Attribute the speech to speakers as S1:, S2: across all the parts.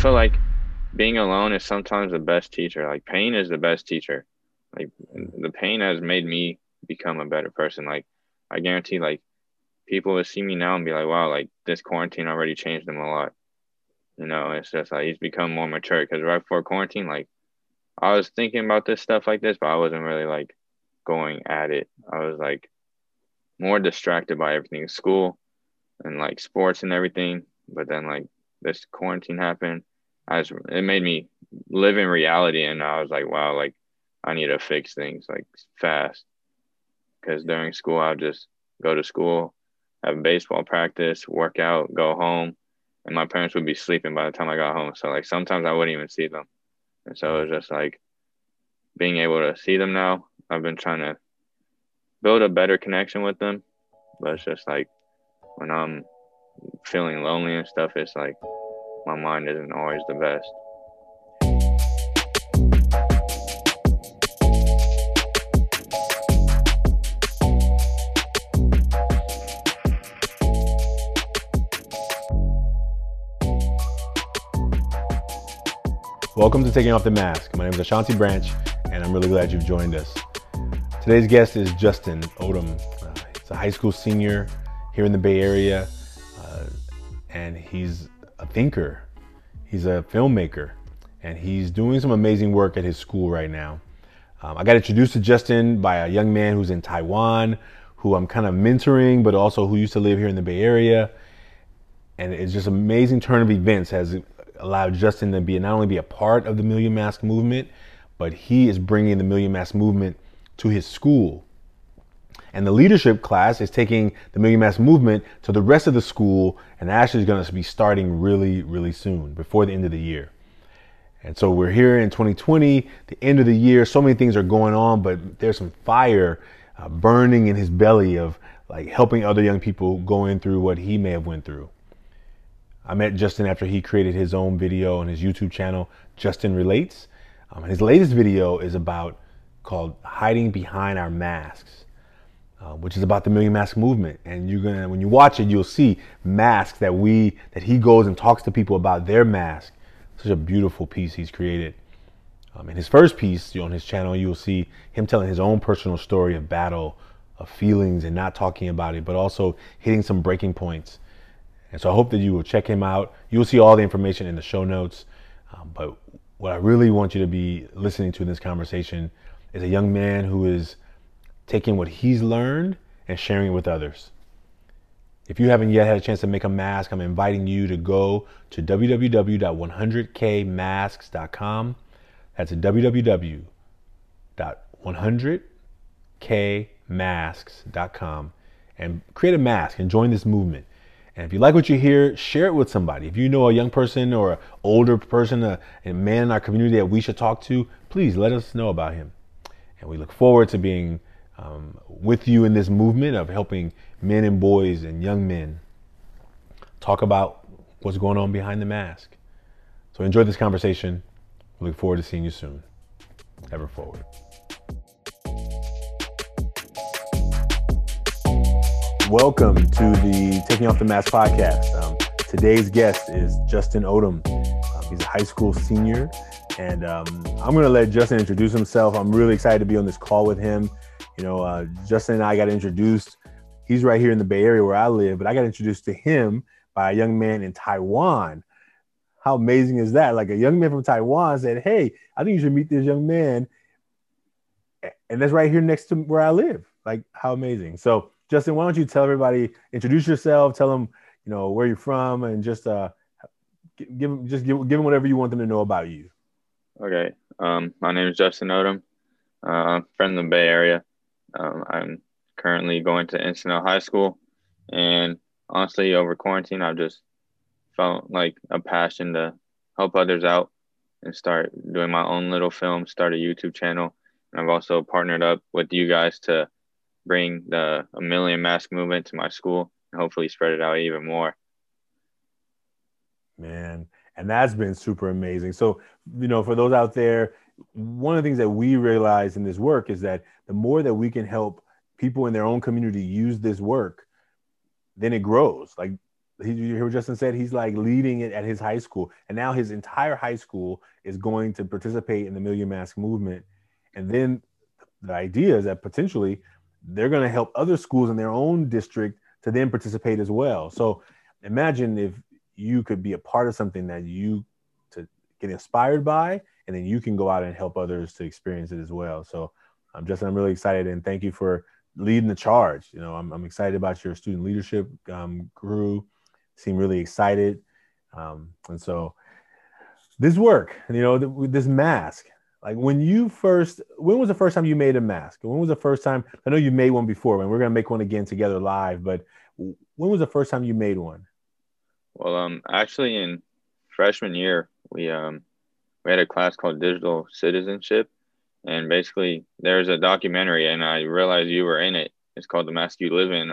S1: feel like being alone is sometimes the best teacher. Like pain is the best teacher. Like the pain has made me become a better person. Like I guarantee, like people will see me now and be like, "Wow, like this quarantine already changed him a lot." You know, it's just like he's become more mature. Because right before quarantine, like I was thinking about this stuff like this, but I wasn't really like going at it. I was like more distracted by everything, school and like sports and everything. But then like this quarantine happened, I was, it made me live in reality, and I was like, wow, like I need to fix things like fast. Because during school, I'll just go to school, have baseball practice, work out, go home, and my parents would be sleeping by the time I got home. So like sometimes I wouldn't even see them, and so it was just like being able to see them now. I've been trying to build a better connection with them, but it's just like when I'm feeling lonely and stuff, it's like my mind isn't always the best.
S2: Welcome to Taking Off the Mask. My name is Ashanti Branch, and I'm really glad you've joined us. Today's guest is Justin Odom. Uh, he's a high school senior here in the Bay Area, uh, and he's a thinker. He's a filmmaker, and he's doing some amazing work at his school right now. Um, I got introduced to Justin by a young man who's in Taiwan, who I'm kind of mentoring, but also who used to live here in the Bay Area. And it's just amazing turn of events has allowed Justin to be not only be a part of the Million Mask movement, but he is bringing the Million Mask movement to his school. And the leadership class is taking the Million Mask movement to the rest of the school, and is going to be starting really, really soon, before the end of the year. And so we're here in 2020, the end of the year. So many things are going on, but there's some fire uh, burning in his belly of like helping other young people going through what he may have went through. I met Justin after he created his own video on his YouTube channel, Justin Relates. Um, his latest video is about called "Hiding Behind Our Masks," uh, which is about the Million Mask movement. And you're gonna, when you watch it, you'll see masks that we that he goes and talks to people about their mask. Such a beautiful piece he's created. Um, in his first piece on his channel, you'll see him telling his own personal story of battle, of feelings, and not talking about it, but also hitting some breaking points and so I hope that you will check him out. You'll see all the information in the show notes. Um, but what I really want you to be listening to in this conversation is a young man who is taking what he's learned and sharing it with others. If you haven't yet had a chance to make a mask, I'm inviting you to go to www.100kmasks.com. That's www.100kmasks.com and create a mask and join this movement. And if you like what you hear, share it with somebody. If you know a young person or an older person, a, a man in our community that we should talk to, please let us know about him. And we look forward to being um, with you in this movement of helping men and boys and young men talk about what's going on behind the mask. So enjoy this conversation. We look forward to seeing you soon. Ever forward. Welcome to the Taking Off the Mask podcast. Um, today's guest is Justin Odom. Um, he's a high school senior, and um, I'm going to let Justin introduce himself. I'm really excited to be on this call with him. You know, uh, Justin and I got introduced. He's right here in the Bay Area where I live, but I got introduced to him by a young man in Taiwan. How amazing is that? Like a young man from Taiwan said, "Hey, I think you should meet this young man," and that's right here next to where I live. Like, how amazing! So Justin, why don't you tell everybody, introduce yourself, tell them, you know, where you're from, and just uh, give them just give, give them whatever you want them to know about you.
S1: Okay. Um, my name is Justin Odom. Uh, from the Bay Area. Um, I'm currently going to Encinal High School, and honestly, over quarantine, I've just felt like a passion to help others out and start doing my own little film, start a YouTube channel. And I've also partnered up with you guys to bring the a million mask movement to my school and hopefully spread it out even more.
S2: Man, and that's been super amazing. So, you know, for those out there, one of the things that we realize in this work is that the more that we can help people in their own community use this work, then it grows. Like he, you hear what Justin said? He's like leading it at his high school, and now his entire high school is going to participate in the Million Mask movement. And then the idea is that potentially they're going to help other schools in their own district to then participate as well. So imagine if you could be a part of something that you to get inspired by, and then you can go out and help others to experience it as well. So um, Justin, I'm really excited, and thank you for leading the charge. You know, I'm, I'm excited about your student leadership um, crew. Seem really excited, um, and so this work, you know, this mask. Like when you first, when was the first time you made a mask? When was the first time? I know you made one before, and we're gonna make one again together live. But when was the first time you made one?
S1: Well, um, actually, in freshman year, we um, we had a class called digital citizenship, and basically there's a documentary, and I realized you were in it. It's called The Mask You Live In,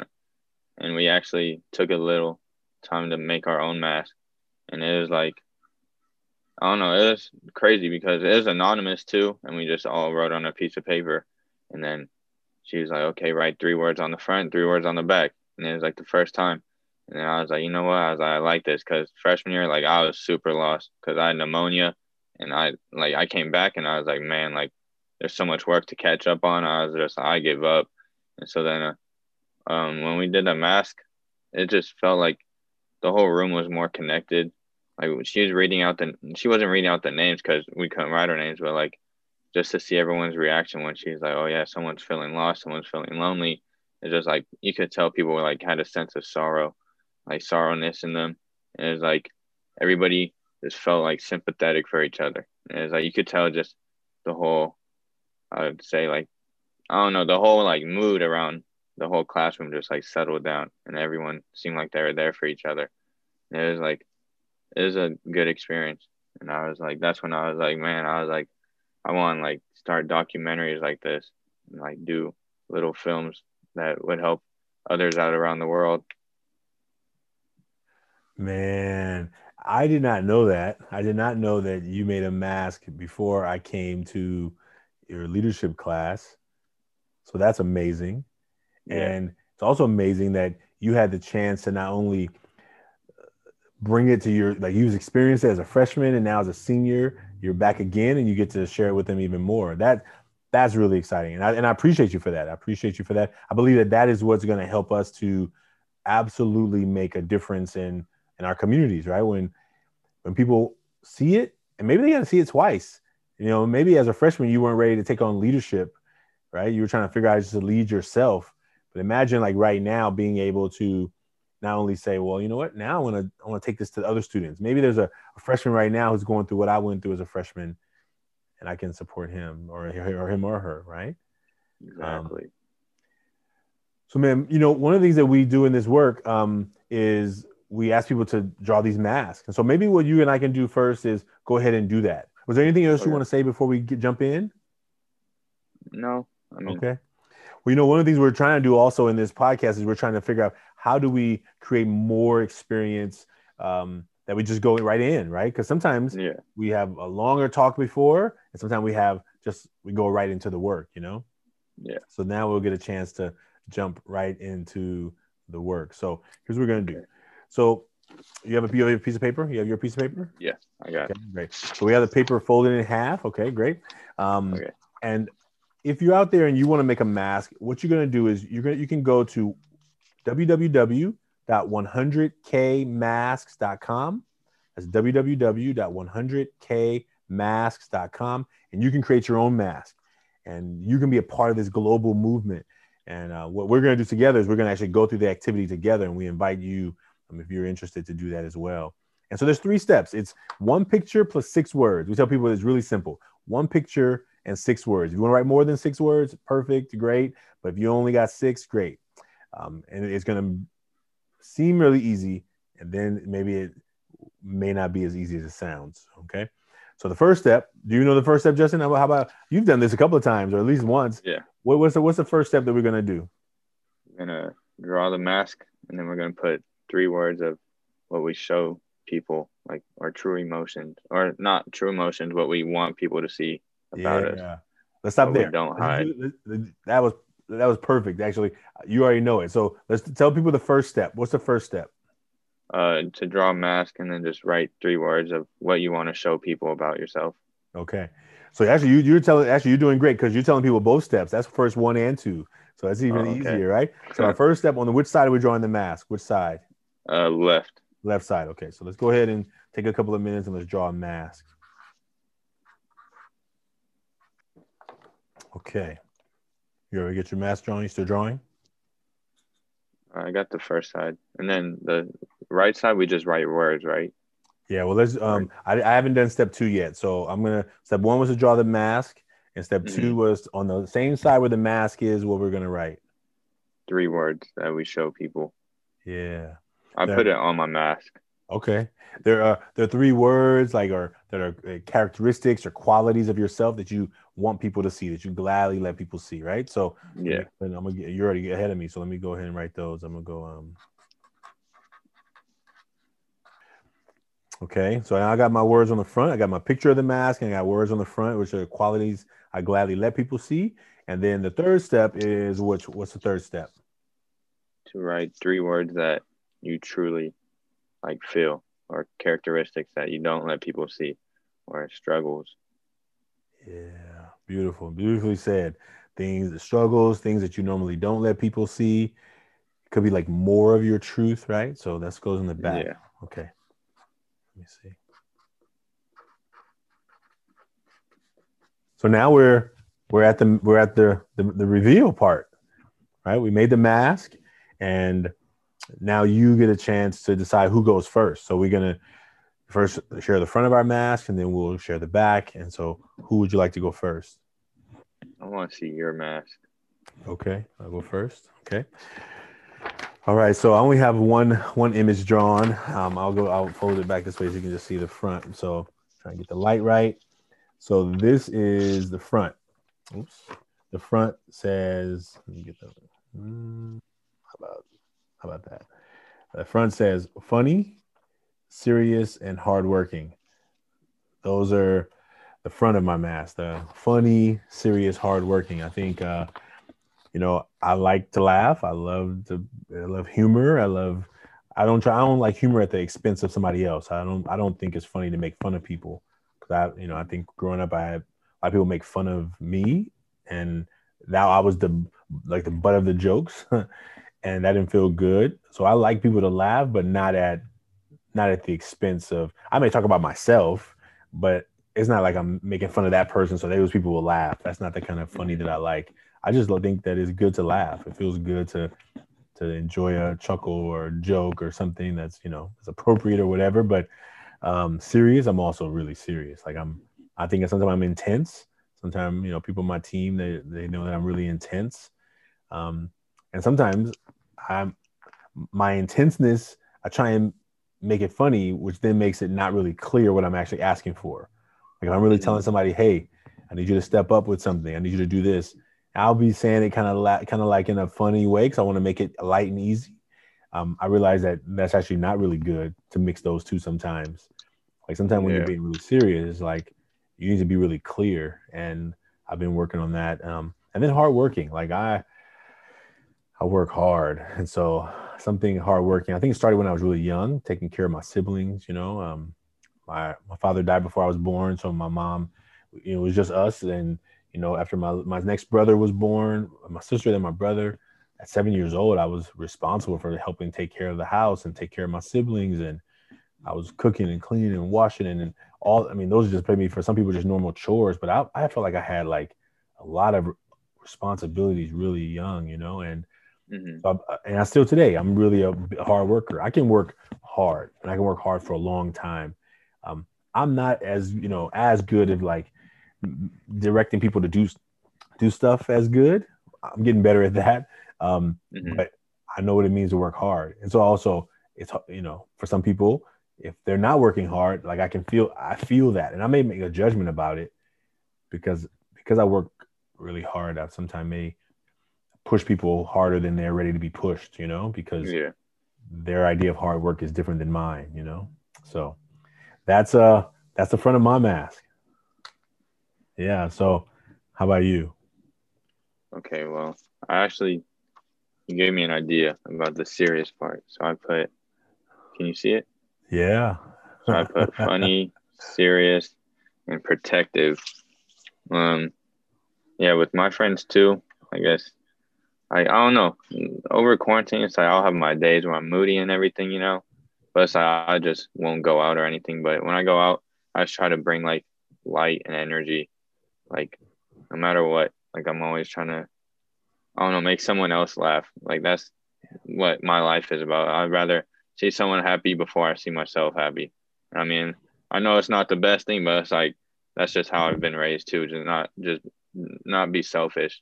S1: and we actually took a little time to make our own mask, and it was like I don't know, it was crazy because it was anonymous too, and we just all wrote on a piece of paper, and then she was like, "Okay, write three words on the front, three words on the back," and it was like the first time, and I was like, you know what, I was like, I like this. Because freshman year, like I was super lost because I had pneumonia, and I like I came back and I was like, man, like there's so much work to catch up on. I was just I give up, and so then, uh, um, when we did the mask, it just felt like the whole room was more connected like she was reading out the she wasn't reading out the names because we couldn't write our names, but like just to see everyone's reaction when she's like, "Oh yeah, someone's feeling lost, someone's feeling lonely." It's just like you could tell people were like had a sense of sorrow, like sorrowness in them, and it's like everybody just felt like sympathetic for each other. And it's like you could tell just the whole, I would say like, I don't know, the whole like mood around the whole classroom just like settled down, and everyone seemed like they were there for each other. And it was like it was a good experience. And I was like, that's when I was like, man, I was like, I want like start documentaries like this and like do little films that would help others out around the world.
S2: Man, I did not know that. I did not know that you made a mask before I came to your leadership class. So that's amazing. Yeah. And it's also amazing that you had the chance to not only uh, bring it to your like you was experienced as a freshman and now as a senior you're back again and you get to share it with them even more that that's really exciting and I, and I appreciate you for that i appreciate you for that i believe that that is what's going to help us to absolutely make a difference in in our communities right when when people see it and maybe they got to see it twice you know maybe as a freshman you weren't ready to take on leadership right you were trying to figure out just to lead yourself but imagine like right now being able to not only say, well, you know what, now I want to I want to take this to the other students. Maybe there's a, a, freshman right now who's going through what I went through as a freshman, and I can support him or or him or her, right?
S1: Exactly. Um,
S2: so, man, you know, one of the things that we do in this work um, is we ask people to draw these masks. And so maybe what you and I can do first is go ahead and do that. Was there anything else okay. you want to say before we get, jump in?
S1: No. I mean,
S2: okay. Well, you know, one of the things we're trying to do also in this podcast is we're trying to figure out how do we create more experience um, that we just go right in, right? Because sometimes
S1: yeah.
S2: we have a longer talk before, and sometimes we have just we go right into the work, you know.
S1: Yeah.
S2: So now we'll get a chance to jump right into the work. So here's what we're gonna do. So you have a you have a piece of paper. You have your piece of paper.
S1: Yeah, I got
S2: okay, it. Great. So we have the paper folded in half. Okay, great. Um,
S1: okay.
S2: And if you're out there and you want to make a mask, what you're going to do is you're going to, you can go to www.100kmasks.com. That's www.100kmasks.com. And you can create your own mask and you can be a part of this global movement. And uh, what we're going to do together is we're going to actually go through the activity together. And we invite you, um, if you're interested, to do that as well. And so there's three steps. It's one picture plus six words. We tell people it's really simple. One picture and six words. If you want to write more than six words, perfect, great. But if you only got six, great um, and it's going to seem really easy, and then maybe it may not be as easy as it sounds. Okay. So the first step, do you know the first step, Justin? How about you've done this a couple of times or at least once?
S1: Yeah.
S2: What, what's the what's the first step that we're gonna do?
S1: We're gonna draw the mask and then we're gonna put three words of what we show people, like our true emotions, or not true emotions, what we want people to see about yeah. us.
S2: Let's stop there.
S1: Don't hide.
S2: That was that was perfect. Actually, you already know it. So let's tell people the first step. What's the first step?
S1: Uh, to draw a mask and then just write three words of what you want to show people about yourself.
S2: Okay. So actually, you, you're telling actually you're doing great because you're telling people both steps. That's first one and two. So that's even oh, okay. easier, right? So our first step on the which side are we drawing the mask? Which side?
S1: Uh, left.
S2: Left side. Okay. So let's go ahead and take a couple of minutes and let's draw a mask. Okay. You already get your mask drawn? You still drawing?
S1: I got the first side, and then the right side we just write words, right?
S2: Yeah. Well, let's. Um, I, I haven't done step two yet, so I'm gonna. Step one was to draw the mask, and step mm-hmm. two was on the same side where the mask is. What we're gonna write.
S1: Three words that we show people.
S2: Yeah.
S1: I put it on my mask.
S2: Okay. There are there are three words like or that are uh, characteristics or qualities of yourself that you want people to see that you gladly let people see, right? So
S1: yeah,
S2: and I'm gonna get you're already ahead of me, so let me go ahead and write those. I'm gonna go um. Okay, so I got my words on the front. I got my picture of the mask, and I got words on the front, which are qualities I gladly let people see. And then the third step is which? What's the third step?
S1: To write three words that you truly like feel or characteristics that you don't let people see or struggles.
S2: Yeah, beautiful, beautifully said. Things, the struggles, things that you normally don't let people see. It could be like more of your truth, right? So that goes in the back. Yeah. Okay. Let me see. So now we're we're at the we're at the, the the reveal part, right? We made the mask, and now you get a chance to decide who goes first. So we're gonna first share the front of our mask, and then we'll share the back. And so, who would you like to go first?
S1: I want to see your mask.
S2: Okay, I'll go first. Okay. All right, so I only have one one image drawn. Um, I'll go. I'll fold it back this way so you can just see the front. So try and get the light right. So this is the front. Oops. The front says. Let me get that. Hmm, how about how about that? The front says funny, serious, and hardworking. Those are the front of my mask. The funny, serious, hardworking. I think, uh, you know, I like to laugh. I love to. I love humor. I love. I don't try. I don't like humor at the expense of somebody else. I don't. I don't think it's funny to make fun of people. Cause I, you know, I think growing up, I had a lot of people make fun of me, and now I was the like the butt of the jokes. and that didn't feel good. So I like people to laugh, but not at not at the expense of I may talk about myself, but it's not like I'm making fun of that person so those people will laugh. That's not the kind of funny that I like. I just think that it's good to laugh. It feels good to to enjoy a chuckle or a joke or something that's you know is appropriate or whatever. But um, serious, I'm also really serious. Like I'm, I think sometimes I'm intense. Sometimes you know people on my team they they know that I'm really intense. Um, and sometimes I'm my intenseness, I try and make it funny, which then makes it not really clear what I'm actually asking for. Like if I'm really telling mm-hmm. somebody, hey, I need you to step up with something. I need you to do this. I'll be saying it kind of la- kind of like in a funny way because I want to make it light and easy. Um, I realize that that's actually not really good to mix those two sometimes. Like sometimes when yeah. you're being really serious, like you need to be really clear. And I've been working on that. Um, and then hardworking. Like I, I work hard, and so something hardworking. I think it started when I was really young, taking care of my siblings. You know, um, my my father died before I was born, so my mom, you know, it was just us. And you know, after my my next brother was born, my sister, then my brother. At seven years old, I was responsible for helping take care of the house and take care of my siblings, and I was cooking and cleaning and washing and, and all. I mean, those just maybe for some people just normal chores, but I I felt like I had like a lot of responsibilities really young, you know, and Mm-hmm. So and I still today, I'm really a hard worker. I can work hard and I can work hard for a long time. Um, I'm not as, you know, as good of like directing people to do, do stuff as good. I'm getting better at that. Um, mm-hmm. but I know what it means to work hard. And so also it's, you know, for some people, if they're not working hard, like I can feel, I feel that, and I may make a judgment about it because, because I work really hard. I sometimes may push people harder than they're ready to be pushed, you know, because
S1: yeah.
S2: their idea of hard work is different than mine, you know. So that's uh that's the front of my mask. Yeah. So how about you?
S1: Okay, well, I actually you gave me an idea about the serious part. So I put Can you see it?
S2: Yeah.
S1: so I put funny, serious, and protective. Um, yeah, with my friends too. I guess. I I don't know. Over quarantine, it's like I'll have my days where I'm moody and everything, you know. But it's like I just won't go out or anything. But when I go out, I just try to bring like light and energy, like no matter what. Like I'm always trying to, I don't know, make someone else laugh. Like that's what my life is about. I'd rather see someone happy before I see myself happy. I mean, I know it's not the best thing, but it's like that's just how I've been raised too. Just not just not be selfish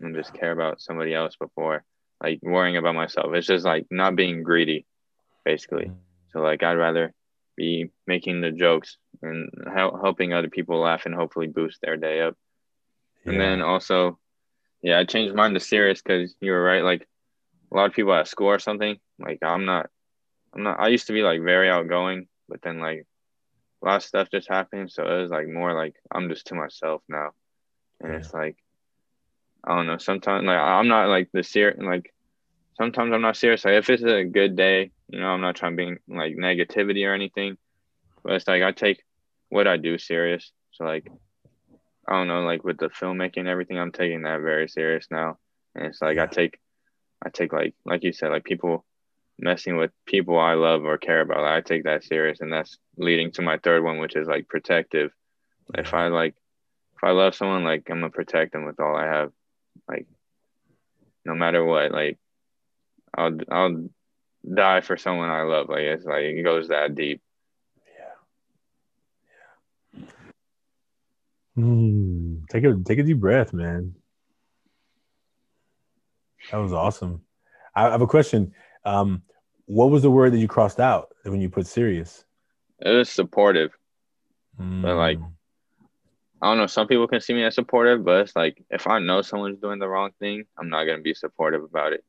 S1: and just care about somebody else before like worrying about myself. It's just like not being greedy, basically. Mm-hmm. So like I'd rather be making the jokes and help, helping other people laugh and hopefully boost their day up. Yeah. And then also, yeah, I changed mine to serious because you were right. Like a lot of people at school or something. Like I'm not, I'm not. I used to be like very outgoing, but then like a lot of stuff just happened, so it was like more like I'm just to myself now, and yeah. it's like I don't know. Sometimes like I'm not like the serious like sometimes I'm not serious. Like if it's a good day, you know, I'm not trying to be like negativity or anything, but it's like I take what I do serious. So like I don't know, like with the filmmaking and everything, I'm taking that very serious now, and it's like. I take I take like like you said, like people messing with people I love or care about. Like, I take that serious, and that's leading to my third one, which is like protective. If I like, if I love someone, like I'm gonna protect them with all I have, like no matter what. Like I'll I'll die for someone I love. Like it's like it goes that deep.
S2: Yeah. Yeah. Mm, take a take a deep breath, man. That was awesome. I have a question. Um, what was the word that you crossed out when you put serious?
S1: It was supportive. Mm. But like I don't know, some people can see me as supportive, but it's like if I know someone's doing the wrong thing, I'm not gonna be supportive about it.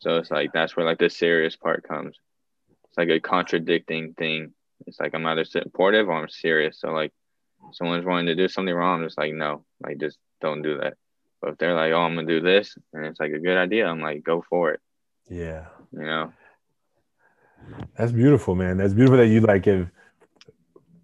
S1: So it's like that's where like the serious part comes. It's like a contradicting thing. It's like I'm either supportive or I'm serious. So like someone's wanting to do something wrong, I'm just like no, like just don't do that. But if they're like, oh, I'm gonna do this, and it's like a good idea, I'm like, go for it.
S2: Yeah.
S1: You know.
S2: That's beautiful, man. That's beautiful that you like have.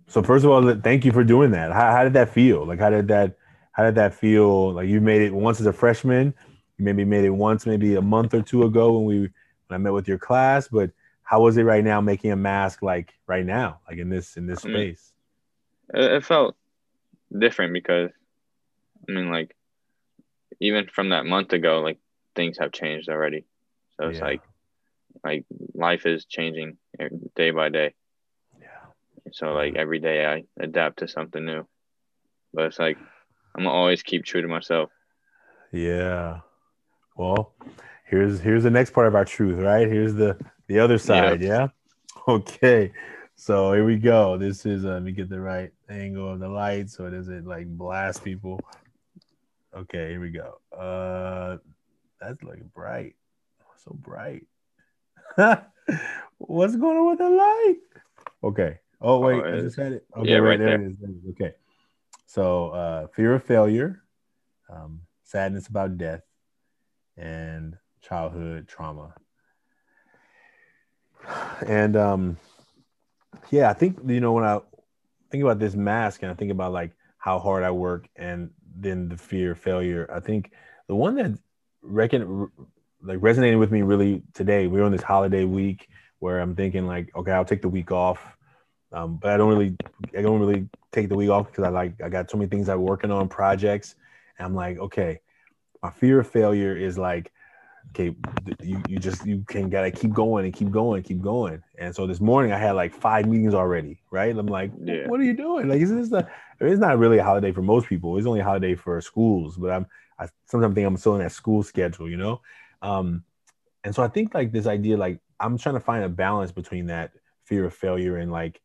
S2: So first of all, thank you for doing that. How, how did that feel? Like, how did that, how did that feel? Like you made it once as a freshman. You maybe made it once, maybe a month or two ago when we when I met with your class. But how was it right now making a mask? Like right now, like in this in this I mean, space.
S1: It felt different because, I mean, like even from that month ago, like things have changed already. So it's yeah. like, like life is changing eh, day by day. So like every day I adapt to something new, but it's like I'm gonna always keep true to myself.
S2: Yeah. Well, here's here's the next part of our truth, right? Here's the the other side. Yep. Yeah. Okay. So here we go. This is uh, let me get the right angle of the light so it doesn't like blast people. Okay, here we go. Uh, that's looking bright. So bright. What's going on with the light? Okay. Oh wait, oh, I just had it. Okay,
S1: yeah, right, right there.
S2: there. It is. Okay. So uh, fear of failure, um, sadness about death, and childhood trauma. And um, yeah, I think you know when I think about this mask and I think about like how hard I work and then the fear of failure. I think the one that reckon like resonated with me really today. We are on this holiday week where I'm thinking like, okay, I'll take the week off, um, but I don't really, I don't really take the week off because I like I got so many things I'm working on projects, and I'm like, okay, my fear of failure is like, okay, you you just you can gotta keep going and keep going, keep going. And so this morning I had like five meetings already, right? I'm like, yeah. what are you doing? Like, is this the it's not really a holiday for most people. It's only a holiday for schools, but I'm I sometimes think I'm still in that school schedule, you know. Um, and so I think like this idea, like I'm trying to find a balance between that fear of failure and like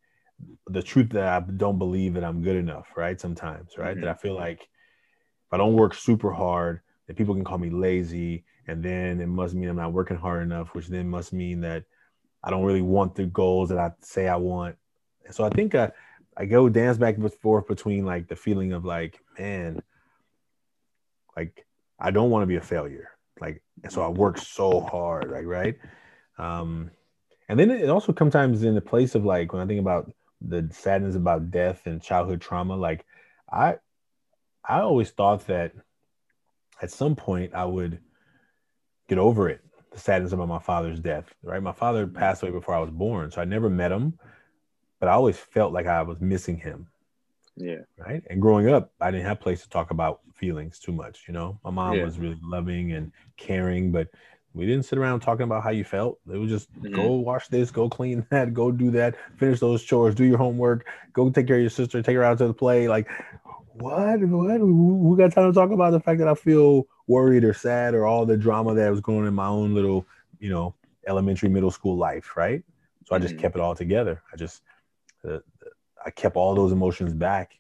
S2: the truth that I don't believe that I'm good enough, right? Sometimes, right? Mm-hmm. That I feel like if I don't work super hard, that people can call me lazy, and then it must mean I'm not working hard enough, which then must mean that I don't really want the goals that I say I want. And so I think I, I go dance back and forth between like the feeling of like, man, like I don't want to be a failure. Like, and so I work so hard, like, right? Um, and then it also sometimes in the place of like when I think about the sadness about death and childhood trauma, like I I always thought that at some point I would get over it, the sadness about my father's death. Right, my father mm-hmm. passed away before I was born, so I never met him, but I always felt like I was missing him.
S1: Yeah.
S2: Right. And growing up, I didn't have place to talk about feelings too much. You know, my mom
S1: Yeah.
S2: was really loving and caring, but we didn't sit around talking about how you felt. It was just
S1: Mhm.
S2: go wash this, go clean that, go do that, finish those chores, do your homework, go take care of your sister, take her out to the play. Like, what? What? Who who got time to talk about the fact that I feel worried or sad or all the drama that was going on in my own little, you know, elementary, middle school life, right? So I just
S1: Mhm.
S2: kept it all together. I just, uh, I kept all those emotions back.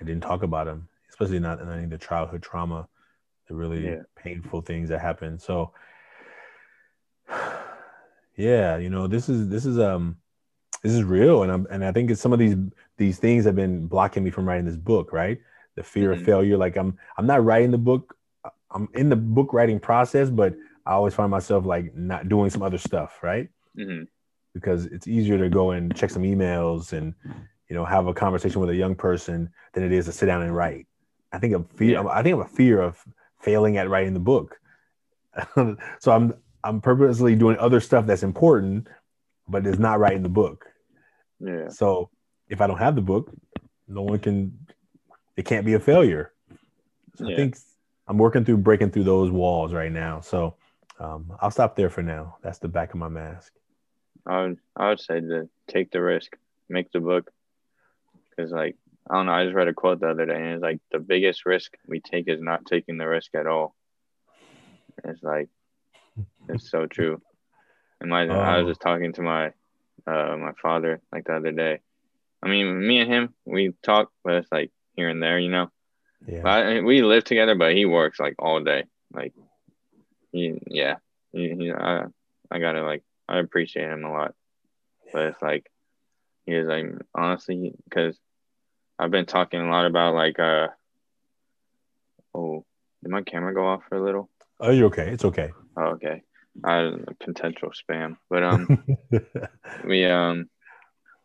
S2: I didn't talk about them, especially not in any of the childhood trauma, the really
S1: Yeah.
S2: painful things that happened. So, yeah, you know, this is this is um this is real, and I'm and I think it's some of these these things have been blocking me from writing this book, right? The fear
S1: Mhm.
S2: of failure. Like I'm I'm not writing the book. I'm in the book writing process, but I always find myself like not doing some other stuff, right?
S1: hmm
S2: because it's easier to go and check some emails and you know have a conversation with a young person than it is to sit down and write. I think I'm fear.
S1: Yeah.
S2: I think I'm a fear of failing at writing the book. so I'm I'm purposely doing other stuff that's important, but it's not writing the book.
S1: Yeah.
S2: So if I don't have the book, no one can. It can't be a failure. So I think I'm working through breaking through those walls right now. So um, I'll stop there for now. That's the back of my mask.
S1: I would I would say to take the risk, make the book, because like I don't know. I just read a quote the other day, and it's like the biggest risk we take is not taking the risk at all. It's like it's so true. And my I was
S2: Oh.
S1: just talking to my uh my father like the other day. I mean, me and him we talk, but it's like here and there, you know.
S2: Yeah.
S1: I, we live together, but he works like all day. Like, he, yeah, he, he, I, I gotta like, I appreciate him a lot. But it's like, he is like, honestly, because I've been talking a lot about like, uh, oh, did my camera go off for a little?
S2: Oh, you're okay. It's okay.
S1: Oh, okay. I don't know, potential spam, but um, we um,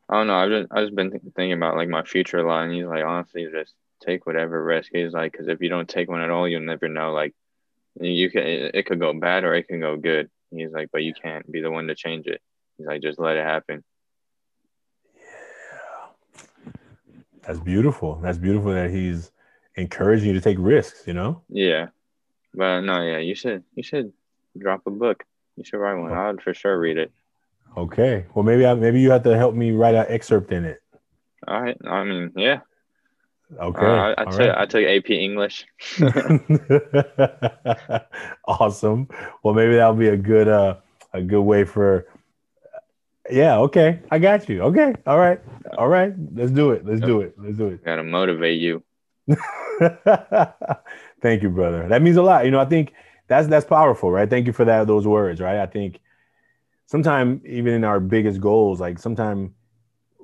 S1: I don't know. I've just I just been th- thinking about like my future a lot, and he's like, honestly, just take whatever risk. He's like, because if you don't take one at all, you'll never know. Like, you can it, it could go bad or it can go good. He's like, but you can't be the one to change it. He's like, just let it happen.
S2: That's beautiful. That's beautiful that he's encouraging you to take risks, you know?
S1: Yeah, but no, yeah, you should you should drop a book. You should write one. I would for sure read it.
S2: Okay. Well, maybe I, maybe you have to help me write an excerpt in it.
S1: All right. I mean, yeah.
S2: Okay.
S1: Uh, I, I took
S2: right.
S1: I took AP English.
S2: awesome. Well, maybe that'll be a good uh a good way for Yeah, okay. I got you. Okay. All right. All right. Let's do it. Let's do it. Let's do it.
S1: Gotta motivate you.
S2: Thank you, brother. That means a lot. You know, I think that's that's powerful, right? Thank you for that those words, right? I think sometimes even in our biggest goals, like sometimes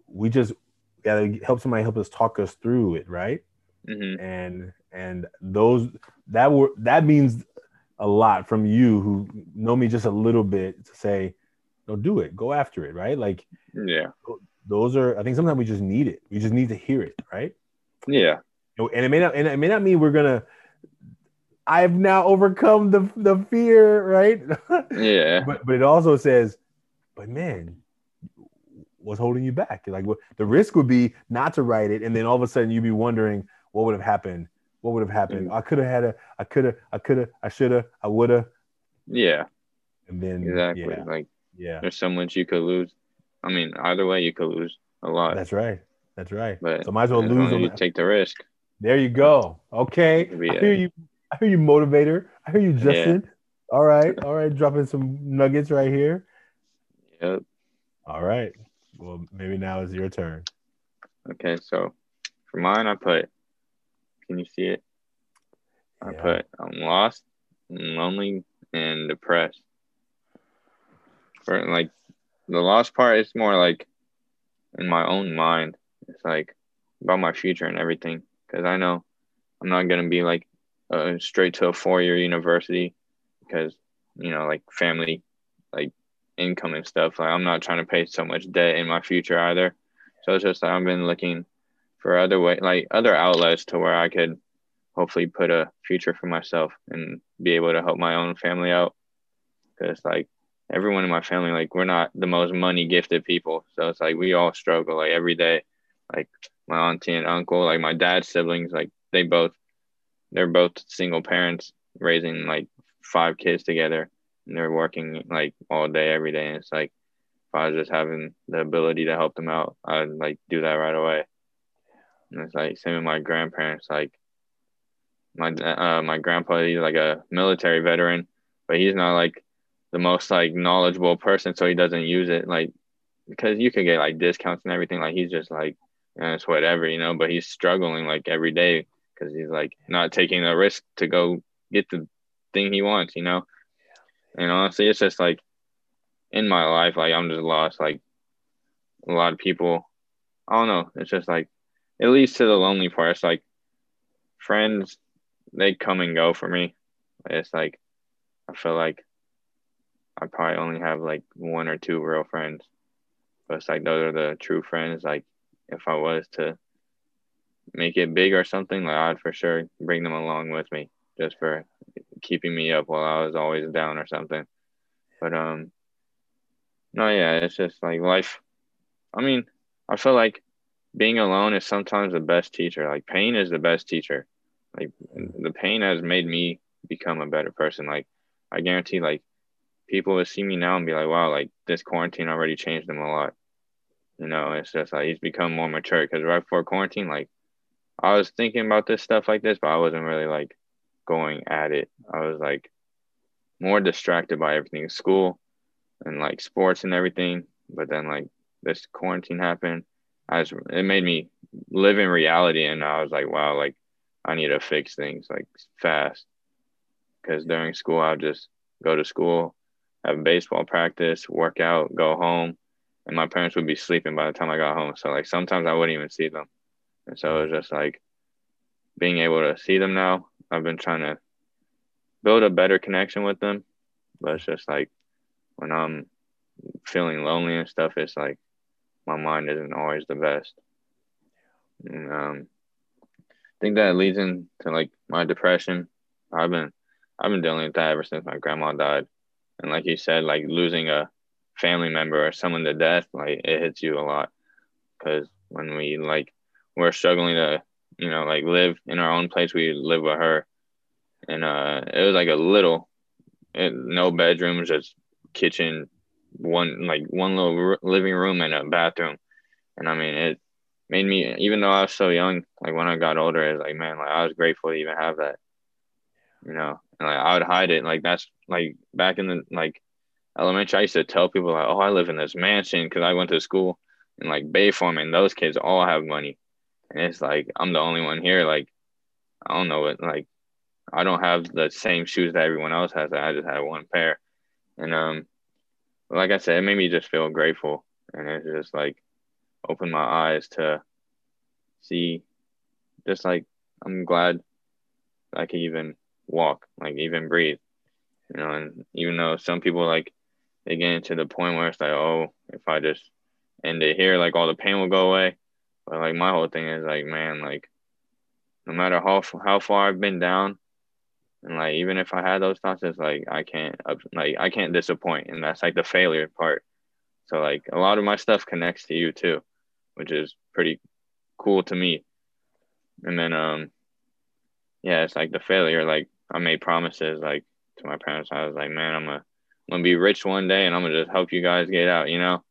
S2: we just gotta help somebody help us talk us through it, right?
S1: hmm
S2: And and those that were that means a lot from you who know me just a little bit to say, no, do it, go after it, right? Like
S1: Yeah.
S2: those are I think sometimes we just need it. We just need to hear it, right?
S1: Yeah.
S2: and it may not and it may not mean we're gonna i've now overcome the the fear right
S1: Yeah.
S2: but but it also says but man what's holding you back like what the risk would be not to write it and then all of a sudden you'd be wondering what would have happened what would have happened mm. i could have had a i could have i could have i should have i would have
S1: Yeah.
S2: and then
S1: Exactly.
S2: yeah
S1: Like
S2: yeah
S1: there's so much you could lose. I mean, either way, you could lose a lot.
S2: that's right that's right
S1: but
S2: so might as well lose
S1: you take the risk.
S2: There you go. Okay. I hear you. I hear you, motivator. I hear you, Justin. All right. All right. Dropping some nuggets right here.
S1: Yep.
S2: All right. Well, maybe now is your turn.
S1: Okay. So for mine, I put. Can you see it? I
S2: Yeah.
S1: put. I'm lost, lonely, and depressed. For like, the lost part is more like in my own mind. It's like about my future and everything. Because I know I'm not gonna be like uh, straight to a four year university because you know like family like income and stuff. Like I'm not trying to pay so much debt in my future either. So it's just I've been looking for other way, like other outlets to where I could hopefully put a future for myself and be able to help my own family out. Cause like everyone in my family, like we're not the most money gifted people. So it's like we all struggle like every day. Like my auntie and uncle, like my dad's siblings, like they both, they're both single parents raising like five kids together and they're working like all day, every day. And it's like, if I was just having the ability to help them out, I'd like do that right away. And it's like same with my grandparents. Like my uh, my grandpa, he's like a military veteran, but he's not like the most like knowledgeable person, so he doesn't use it like because you could get like discounts and everything. Like he's just like, and it's whatever, you know. But he's struggling like every day because he's like not taking the risk to go get the thing he wants, you know. And honestly, it's just like in my life, like I'm just lost. Like a lot of people, I don't know. It's just like it leads to the lonely part. It's like friends, they come and go for me. It's like I feel like I probably only have like one or two real friends. But it's like those are the true friends. Like if I was to make it big or something, like I'd for sure bring them along with me just for keeping me up while I was always down or something. But um no yeah, it's just like life I mean, I feel like being alone is sometimes the best teacher. Like pain is the best teacher. Like the pain has made me become a better person. Like I guarantee like people will see me now and be like, wow, like this quarantine already changed him a lot. You know, it's just like he's become more mature because right before quarantine, like I was thinking about this stuff like this, but I wasn't really like going at it. I was like more distracted by everything school and like sports and everything. But then like this quarantine happened. I was, it made me live in reality and I was like, wow, like I need to fix things like fast. Cause during school I'll just go to school, have baseball practice, work out, go home, and my parents would be sleeping by the time I got home. So like sometimes I wouldn't even see them. And so it was just like being able to see them now I've been trying to build a better connection with them, but it's just like when I'm feeling lonely and stuff, it's like my mind isn't always the best. And um, I think that leads into like my depression. I've been I've been dealing with that ever since my grandma died, and like you said, like losing a family member or someone to death, like it hits you a lot because when we like we're struggling to you know, like live in our own place. We live with her, and uh, it was like a little, it, no bedrooms, just kitchen, one like one little r- living room and a bathroom, and I mean it made me even though I was so young, like when I got older, it was like man, like I was grateful to even have that, you know, and like I would hide it, like that's like back in the like elementary, I used to tell people like, oh, I live in this mansion because I went to school in like Bay Farm, and those kids all have money and it's like I'm the only one here. Like I don't know what like I don't have the same shoes that everyone else has. I just had one pair, and um, like I said, it made me just feel grateful, and it just like opened my eyes to see, just like I'm glad I can even walk, like even breathe, you know. And even though some people like they get to the point where it's like, oh, if I just end it here, like all the pain will go away. But like my whole thing is like, man, like no matter how how far I've been down, and like even if I had those thoughts, it's like I can't like I can't disappoint, and that's like the failure part. So like a lot of my stuff connects to you too, which is pretty cool to me. And then um, yeah, it's like the failure. Like I made promises like to my parents. I was like, man, I'm gonna I'm gonna be rich one day, and I'm gonna just help you guys get out. You know,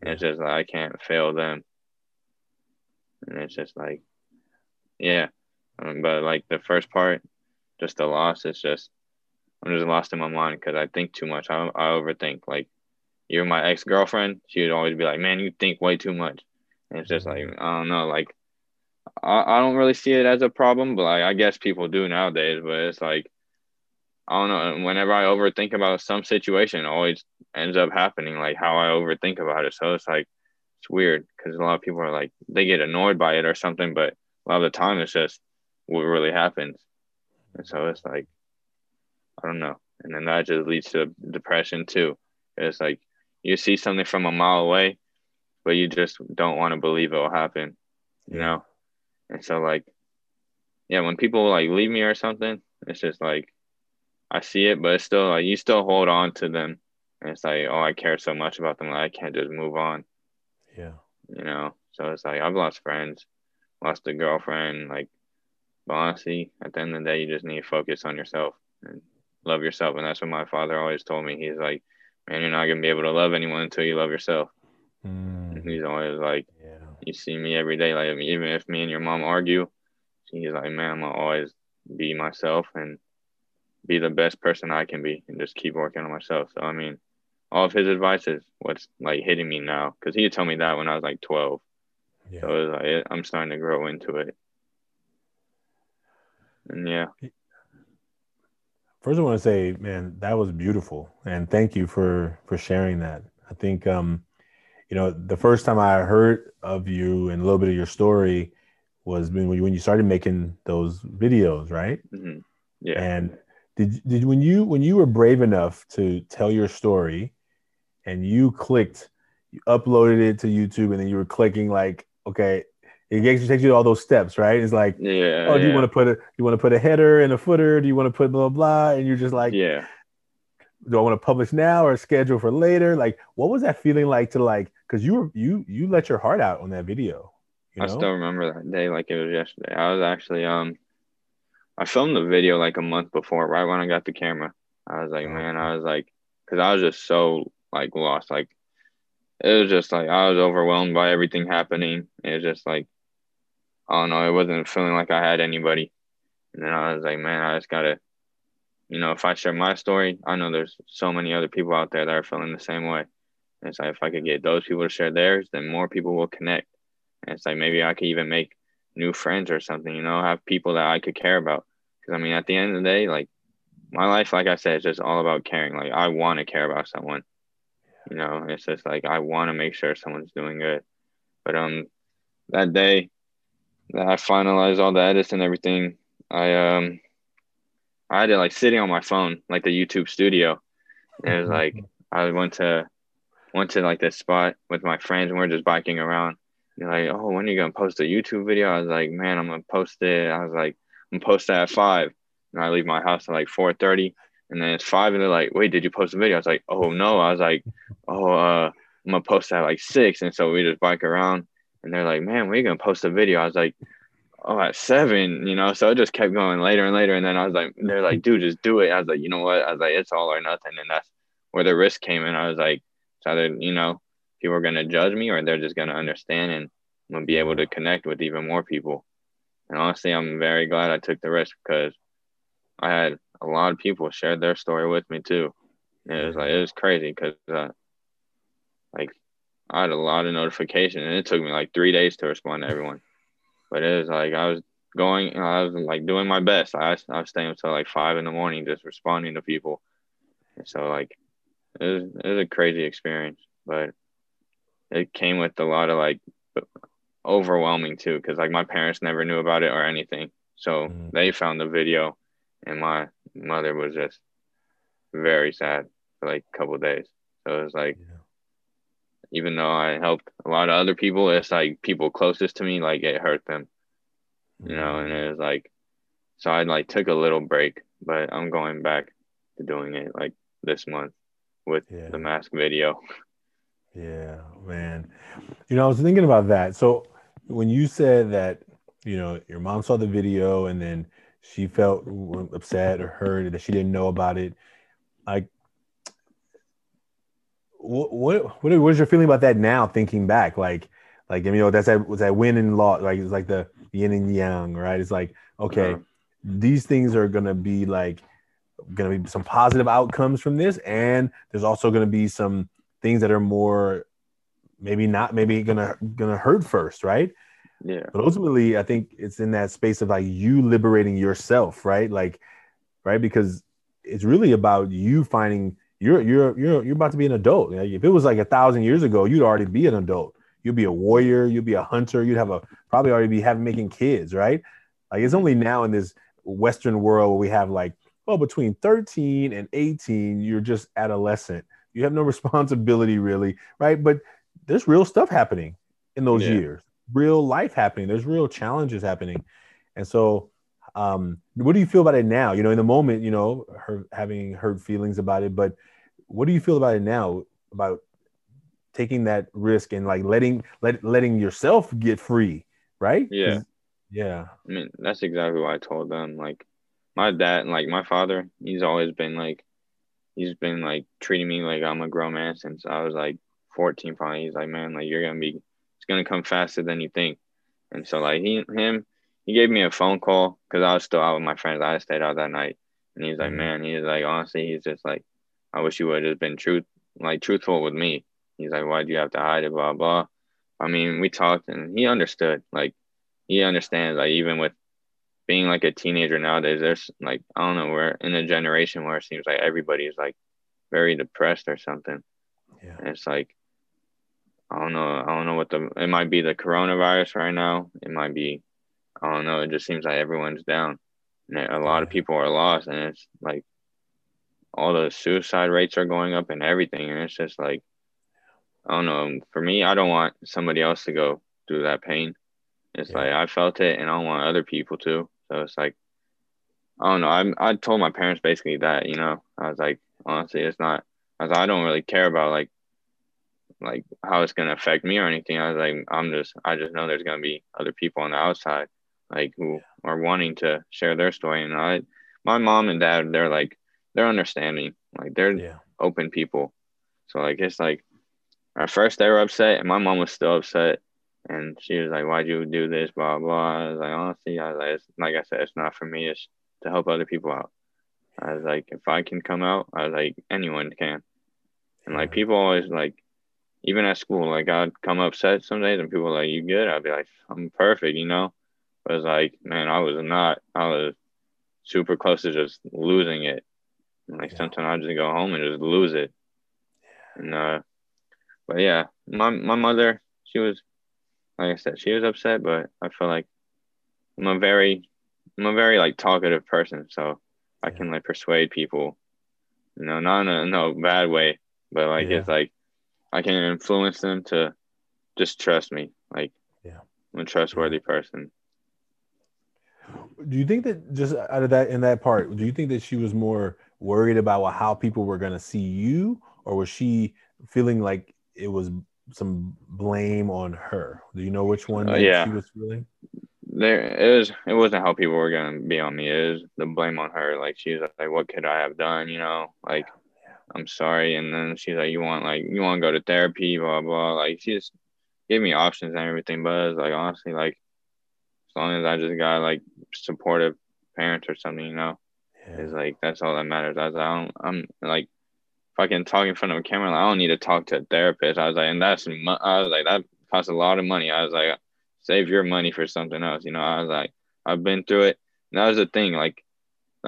S1: and it's just like I can't fail them and it's just like, yeah. Um, but like the first part, just the loss, it's just I'm just lost in my mind because I think too much. I I overthink. Like you're my ex girlfriend, she would always be like, "Man, you think way too much," and it's just like I don't know, like. I, I don't really see it as a problem, but like, I guess people do nowadays. But it's like I don't know. Whenever I overthink about some situation, it always ends up happening like how I overthink about it. So it's like it's weird because a lot of people are like they get annoyed by it or something, but a lot of the time it's just what really happens. And so it's like I don't know. And then that just leads to depression too. It's like you see something from a mile away, but you just don't want to believe it will happen, you know? And so like, yeah, when people like leave me or something, it's just like I see it, but it's still like you still hold on to them. And it's like, oh, I care so much about them, like I can't just move on.
S2: Yeah.
S1: You know, so it's like I've lost friends, lost a girlfriend, like but honestly, at the end of the day, you just need to focus on yourself and love yourself. And that's what my father always told me. He's like, man, you're not gonna be able to love anyone until you love yourself. Mm. He's always like, yeah. you see me every day, like even if me and your mom argue, he's like, man, I'm gonna always be myself and be the best person I can be, and just keep working on myself. So I mean, all of his advice is what's like hitting me now, because he told me that when I was like 12. Yeah. So it was like, I'm starting to grow into it. And yeah.
S2: First, I want to say, man, that was beautiful, and thank you for for sharing that. I think, um, you know, the first time I heard of you and a little bit of your story was when you, when you started making those videos, right?
S1: Mm-hmm. Yeah.
S2: And did did when you when you were brave enough to tell your story, and you clicked, you uploaded it to YouTube, and then you were clicking like, okay, it takes, takes you to all those steps, right? It's like,
S1: yeah.
S2: Oh,
S1: do
S2: you want to put a you want to put a header and a footer? Do you want to put blah blah? And you're just like,
S1: yeah.
S2: Do I want to publish now or schedule for later? Like, what was that feeling like to like? Because you were you you let your heart out on that video.
S1: You know? I still remember that day like it was yesterday. I was actually um, I filmed the video like a month before, right when I got the camera. I was like, oh, man, I was like, because I was just so like lost, like it was just like I was overwhelmed by everything happening. It was just like I don't know, it wasn't feeling like I had anybody. And then I was like, man, I just gotta, you know, if I share my story, I know there's so many other people out there that are feeling the same way. And it's like if I could get those people to share theirs, then more people will connect. And it's like maybe I could even make new friends or something, you know, have people that I could care about. Because I mean, at the end of the day, like my life, like I said, is just all about caring. Like I want to care about someone. You know, it's just like I want to make sure someone's doing good. But um, that day, that I finalized all the edits and everything. I um I had it like sitting on my phone, like the YouTube studio. And it was like I went to went to like this spot with my friends and we are just biking around. And like, Oh, when are you gonna post a YouTube video? I was like, Man, I'm gonna post it. I was like, I'm gonna post it at five. And I leave my house at like four thirty. And then it's five and they're like, Wait, did you post a video? I was like, Oh no. I was like, Oh, uh, I'm gonna post at like six. And so we just bike around and they're like, man, we're gonna post a video. I was like, oh, at seven, you know. So it just kept going later and later, and then I was like, they're like, dude, just do it. I was like, you know what? I was like, it's all or nothing, and that's where the risk came in. I was like, it's either you know, people are gonna judge me or they're just gonna understand, and I'm gonna be able to connect with even more people. And honestly, I'm very glad I took the risk because I had a lot of people shared their story with me too. And it was like it was crazy because uh, like I had a lot of notification, and it took me like three days to respond to everyone. But it was like I was going, I was like doing my best. I, I was staying until like five in the morning, just responding to people. And so like it was, it was a crazy experience, but it came with a lot of like overwhelming too, because like my parents never knew about it or anything. So mm. they found the video, and my mother was just very sad for like a couple days. So it was like. Yeah even though I helped a lot of other people, it's like people closest to me, like it hurt them, you know, mm. and it was like, so I like took a little break, but I'm going back to doing it like this month with yeah. the mask video.
S2: Yeah, man. You know, I was thinking about that. So when you said that, you know, your mom saw the video and then she felt upset or hurt that she didn't know about it, like what what what is your feeling about that now? Thinking back, like like you know that's that was that win and loss, like it's like the yin and yang, right? It's like okay, uh-huh. these things are gonna be like gonna be some positive outcomes from this, and there's also gonna be some things that are more maybe not maybe gonna gonna hurt first, right?
S1: Yeah.
S2: But ultimately, I think it's in that space of like you liberating yourself, right? Like, right, because it's really about you finding you're you're you're you're about to be an adult. If it was like a thousand years ago, you'd already be an adult. You'd be a warrior. You'd be a hunter. You'd have a probably already be having making kids, right? Like it's only now in this Western world where we have like, well, between 13 and 18, you're just adolescent. you have no responsibility really, right? But there's real stuff happening in those
S1: Yeah.
S2: years, real life happening. There's real challenges happening, and so. Um, what do you feel about it now? You know, in the moment, you know, her having hurt feelings about it, but what do you feel about it now? About taking that risk and like letting let letting yourself get free, right?
S1: Yeah,
S2: Yeah.
S1: I mean, that's exactly what I told them. Like, my dad, like my father, he's always been like, he's been like treating me like I'm a grown man since I was like 14. Probably, he's like, man, like you're gonna be, it's gonna come faster than you think. And so, like he, him, he gave me a phone call because I was still out with my friends. I stayed out that night, and he's like,
S2: Mhm.
S1: man, he's like, honestly, he's just like, I wish you would have been truth, like truthful with me. He's like, why do you have to hide it? Blah blah. I mean, we talked, and he understood. Like, he understands. Like, even with being like a teenager nowadays, there's like I don't know, we're in a generation where it seems like everybody's like very depressed or something.
S2: Yeah.
S1: And it's like I don't know, I don't know what the it might be the coronavirus right now. It might be I don't know, it just seems like everyone's down. And a lot of people are lost and it's like all the suicide rates are going up and everything and it's just like I don't know, for me I don't want somebody else to go through that pain. It's
S2: Yeah.
S1: like I felt it and I don't want other people to. So it's like I don't know. I'm I told my parents basically that, you know. I was like, honestly, it's not I was like, I don't really care about like like how it's gonna affect me or anything. I was like, I'm just I just know there's gonna be other people on the outside like who are wanting to share their story and I my mom and dad they're like they're understanding. Like they're
S2: Yeah.
S1: open people. So like it's like at first they were upset and my mom was still upset and she was like, Why'd you do this? Blah blah. I was like, oh, honestly, I was like, it's, like I said, it's not for me, it's to help other people out. I was like, if I can come out, I was like, anyone can. And like people always like even at school, like I'd come upset some days and people were like, You good? I'd be like, I'm perfect, you know? But it's like, man, I was not. I was super close to just losing it. And like
S2: Yeah.
S1: sometimes I just go home and just lose it. Yeah. And uh but yeah, my my mother, she was like I said, she was upset, but I feel like I'm a very I'm a very like talkative person, so I can like persuade people, you know, not in a no bad way, but like
S2: Yeah.
S1: it's like I can influence them to just trust me. Like
S2: Yeah.
S1: I'm a trustworthy person.
S2: Do you think that just out of that in that part, do you think that she was more worried about how people were going to see you, or was she feeling like it was some blame on her? Do you know which one
S1: Uh, yeah.
S2: she was feeling?
S1: There it was it wasn't how people were gonna be on me, it was the blame on her. Like she was like, What could I have done? You know, like. I'm sorry. And then she's like, You want like you wanna go to therapy, blah blah. Like she just gave me options and everything, but was like honestly like as long as I just got like supportive parents or something, you know,
S2: Yeah.
S1: is like that's all that matters. I was like, I don't, I'm like, if I can talk in front of a camera, like, I don't need to talk to a therapist. I was like, and that's, I was like, that costs a lot of money. I was like, save your money for something else. You know, I was like, I've been through it. And that was the thing. Like,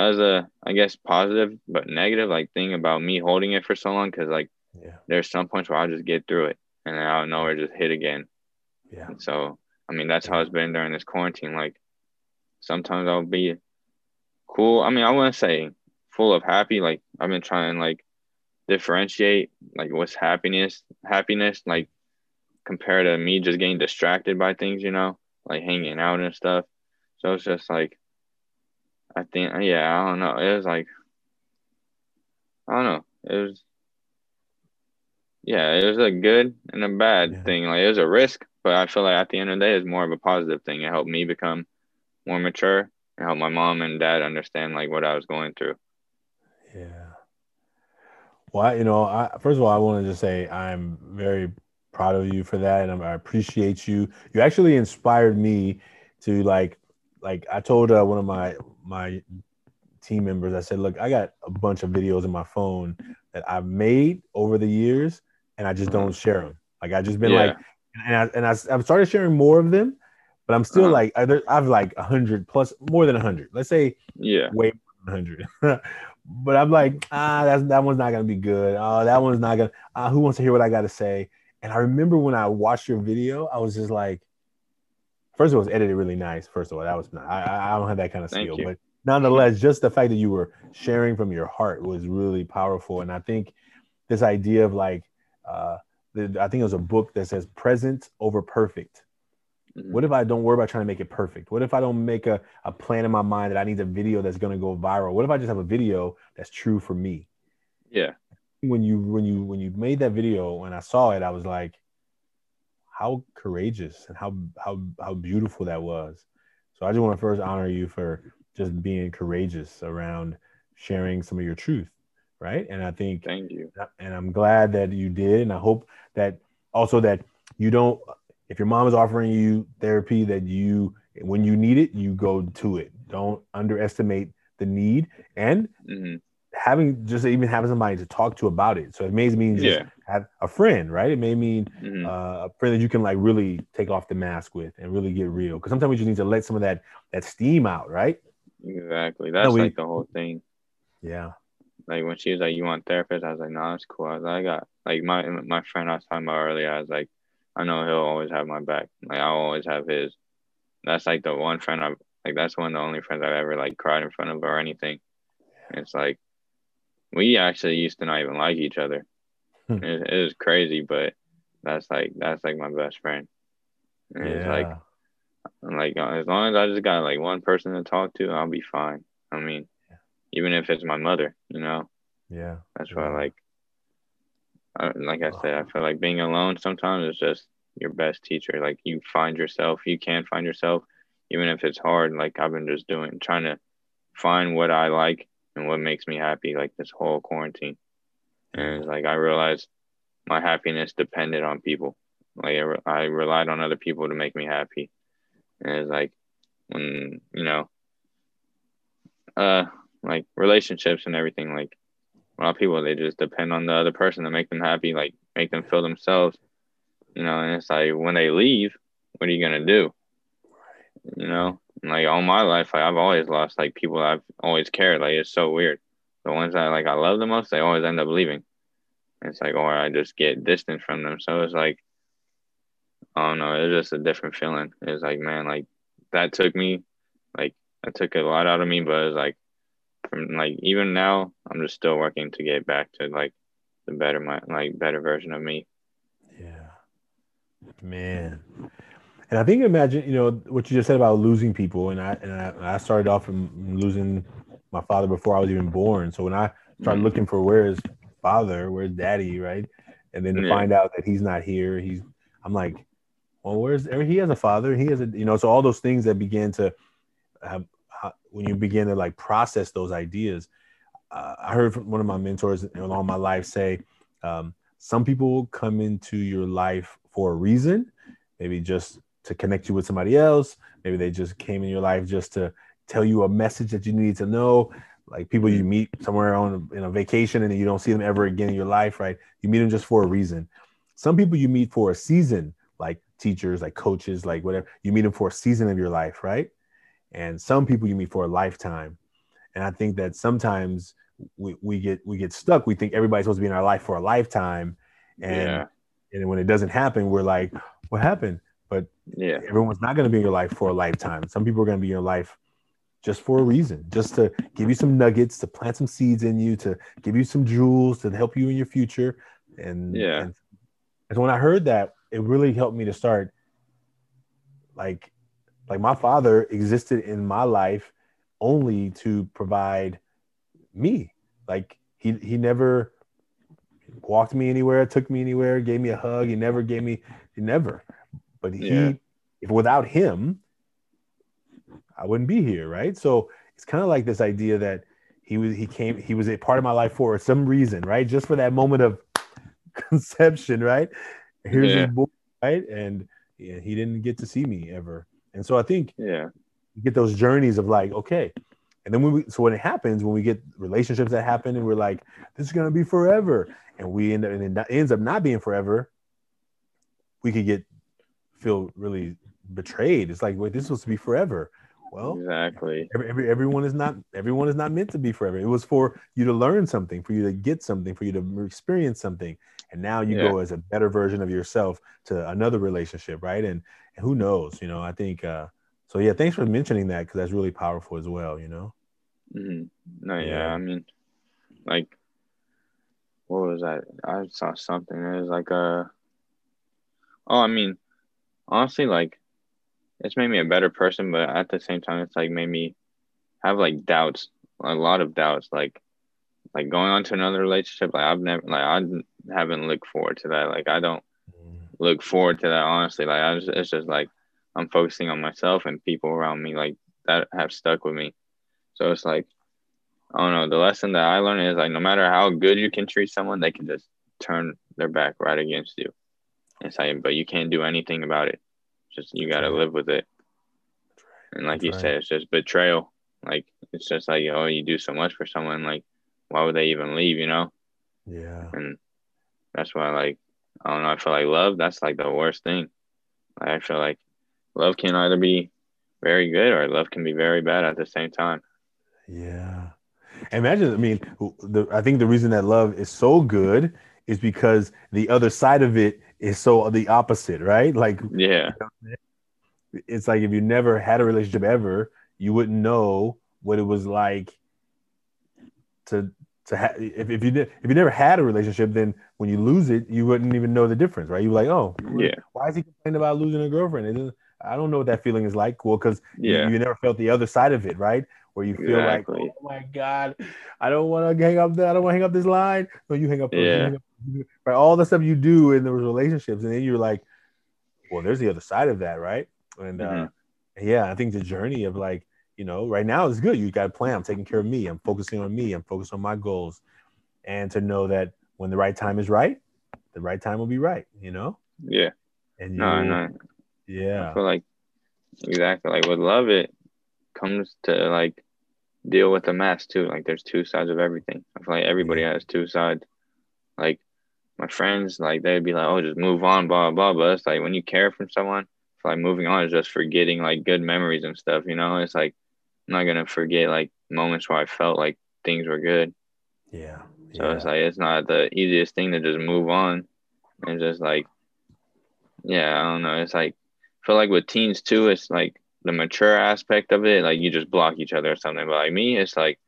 S1: that was a, I guess, positive but negative like thing about me holding it for so long. Cause like,
S2: Yeah.
S1: there's some points where I'll just get through it and then out of nowhere just hit again.
S2: Yeah.
S1: And so, I mean, that's how it's been during this quarantine. Like, sometimes I'll be cool. I mean, I wouldn't say full of happy. Like, I've been trying like differentiate like what's happiness, happiness, like compared to me just getting distracted by things, you know, like hanging out and stuff. So it's just like, I think, yeah, I don't know. It was like, I don't know. It was, yeah, it was a good and a bad
S2: Yeah.
S1: thing. Like, it was a risk, but I feel like at the end of the day, it's more of a positive thing. It helped me become more mature and help my mom and dad understand like what I was going through.
S2: Yeah. Well, I, you know, I, first of all, I want to just say I'm very proud of you for that, and I'm, I appreciate you. You actually inspired me to like, like I told uh, one of my my team members, I said, look, I got a bunch of videos in my phone that I've made over the years, and I just don't share them. Like I just been
S1: Yeah.
S2: like, and I and I, I've started sharing more of them, but I'm still
S1: Uh-huh.
S2: like, I've like a hundred plus, more than a hundred. Let's say
S1: Yeah.
S2: way more than 100. but I'm like, ah, that's, that one's not to be good. Oh, that one's not to, uh, who wants to hear what I got to say? And I remember when I watched your video, I was just like, first of all, it was edited really nice. First of all, that was not, I, I- don't have that kind of skill, but nonetheless, just the fact that you were sharing from your heart was really powerful. And I think this idea of like uh, the, I think it was a book that says present over perfect. Mm-hmm. What if I don't worry about trying to make it perfect? What if I don't make a, a plan in my mind that I need a video that's going to go viral? What if I just have a video that's true for me?
S1: Yeah.
S2: When you when you when you made that video when I saw it, I was like, how courageous and how how how beautiful that was. So I just want to first honor you for just being courageous around sharing some of your truth, right? And I think
S1: thank you.
S2: And I'm glad that you did, and I hope that also that you don't if your mom is offering you therapy that you when you need it you go to it don't underestimate the need and mm-hmm. Having just even having somebody to talk to about it so it may mean just yeah. have a friend right it may mean mm-hmm. uh, a friend that you can like really take off the mask with and really get real because sometimes we just need to let some of that that steam out right
S1: exactly that's we, like the whole thing
S2: yeah
S1: like when she was like you want therapist i was like no nah, that's cool i was like i got like my my friend i was talking about earlier i was like I know he'll always have my back. Like I'll always have his. That's like the one friend I've like. That's one of the only friends I've ever like cried in front of or anything. it's like we actually used to not even like each other. Hmm. it, it was crazy, but that's like that's like my best friend. And yeah. it's like, like as long as I just got like one person to talk to, I'll be fine. I mean, yeah. even if it's my mother, you know.
S2: Yeah.
S1: That's why like like I said, I feel like being alone sometimes is just your best teacher. Like you find yourself, you can find yourself, even if it's hard. Like I've been just doing, trying to find what I like and what makes me happy. Like this whole quarantine, and it's like I realized my happiness depended on people. Like I, re- I relied on other people to make me happy, and it's like when you know, uh, like relationships and everything. Like a lot of people they just depend on the other person to make them happy, like make them feel themselves. You know, and it's like when they leave, what are you gonna do? You know, like all my life, like I've always lost like people I've always cared. Like it's so weird. The ones that like I love the most, they always end up leaving. It's like, or I just get distant from them. So it's like, I don't know. It's just a different feeling. It's like, man, like that took me, like, that took a lot out of me. But it's like, from like even now i'm just still working to get back to like the better my like better version of me
S2: yeah man and i think imagine you know what you just said about losing people and i and i, I started off from losing my father before i was even born so when i started mm-hmm. looking for where is father where's daddy right and then to yeah. find out that he's not here he's i'm like well where's he has a father he has a you know so all those things that began to have when you begin to like process those ideas uh, i heard from one of my mentors along my life say um, some people come into your life for a reason maybe just to connect you with somebody else. Maybe they just came in your life just to tell you a message that you need to know. Like people you meet somewhere on in a vacation and you don't see them ever again in your life right? You meet them just for a reason. Some people you meet for a season like teachers like coaches like whatever. You meet them for a season of your life right? And some people you meet for a lifetime. And i think that sometimes we, we get we get stuck. We think everybody's supposed to be in our life for a lifetime. And yeah. and when it doesn't happen we're like what happened but
S1: yeah
S2: everyone's not going to be in your life for a lifetime some people are going to be in your life just for a reason just to give you some nuggets to plant some seeds in you to give you some jewels to help you in your future and
S1: yeah
S2: and, and when i heard that it really helped me to start like like my father existed in my life only to provide me. Like he he never walked me anywhere, took me anywhere, gave me a hug. He never gave me he never. But he yeah. if without him, I wouldn't be here, right? So it's kind of like this idea that he was he came he was a part of my life for some reason, right? Just for that moment of conception, right? Here's yeah. his boy, right? And yeah, he didn't get to see me ever. And so I think
S1: yeah,
S2: you get those journeys of like, okay. And then when we so when it happens, when we get relationships that happen and we're like, this is gonna be forever, and we end up and it ends up not being forever, we could get feel really betrayed. It's like, wait, this was to be forever. Well,
S1: exactly.
S2: Every, every, everyone is not everyone is not meant to be forever. It was for you to learn something, for you to get something, for you to experience something, and now you yeah. go as a better version of yourself to another relationship, right? And, and who knows, you know? I think uh, so. Yeah, thanks for mentioning that because that's really powerful as well. You know.
S1: Mm-hmm. No, yeah. yeah. I mean, like what was that? I saw something. It was like a. Oh, I mean, honestly, like, it's made me a better person, but at the same time, it's like made me have like doubts, a lot of doubts, like, like going on to another relationship. Like I've never, like I haven't looked forward to that. Like I don't mm. look forward to that honestly. Like I just, it's just like I'm focusing on myself and people around me like that have stuck with me. So it's like I don't know. The lesson that I learned is like no matter how good you can treat someone, they can just turn their back right against you. It's like, but you can't do anything about it. Just you got to live with it. And like you said, it's just betrayal. Like it's just like oh, you do so much for someone. Like why would they even leave? You know?
S2: Yeah.
S1: And that's why like I don't know. I feel like love. That's like the worst thing. I feel like love can either be very good or love can be very bad at the same time.
S2: Yeah. Imagine, I mean, the, I think the reason that love is so good is because the other side of it is so the opposite, right? Like,
S1: yeah,
S2: it's like if you never had a relationship ever, you wouldn't know what it was like to to have. If, if you did, if you never had a relationship, then when you lose it, you wouldn't even know the difference, right? You are like, oh,
S1: yeah,
S2: why is he complaining about losing a girlfriend? I don't know what that feeling is like. Well, because
S1: yeah.
S2: you, you, never felt the other side of it, right? Where you feel exactly. like, oh my God, I don't want to hang up. I don't want to hang up this line. No, you hang up.
S1: Yeah.
S2: Hang up, right. All the stuff you do in those relationships, and then you're like, well, there's the other side of that, right? And uh, mm-hmm. uh, yeah, I think the journey of like, you know, right now is good. You got a plan. I'm taking care of me. I'm focusing on me. I'm focused on my goals, and to know that when the right time is right, the right time will be right. You know.
S1: Yeah.
S2: And
S1: you, no, no.
S2: Yeah.
S1: I feel like exactly like with love it comes to like deal with the mess too. Like there's two sides of everything. I feel like everybody has two sides. Like my friends, like they'd be like, Oh, just move on, blah blah blah. But it's like when you care from someone, it's like moving on is just forgetting like good memories and stuff, you know? It's like I'm not gonna forget like moments where I felt like things were good.
S2: Yeah.
S1: So yeah. it's like it's not the easiest thing to just move on. And just like yeah, I don't know. It's like I feel like with teens too, it's like the mature aspect of it, like you just block each other or something. But like me, it's like,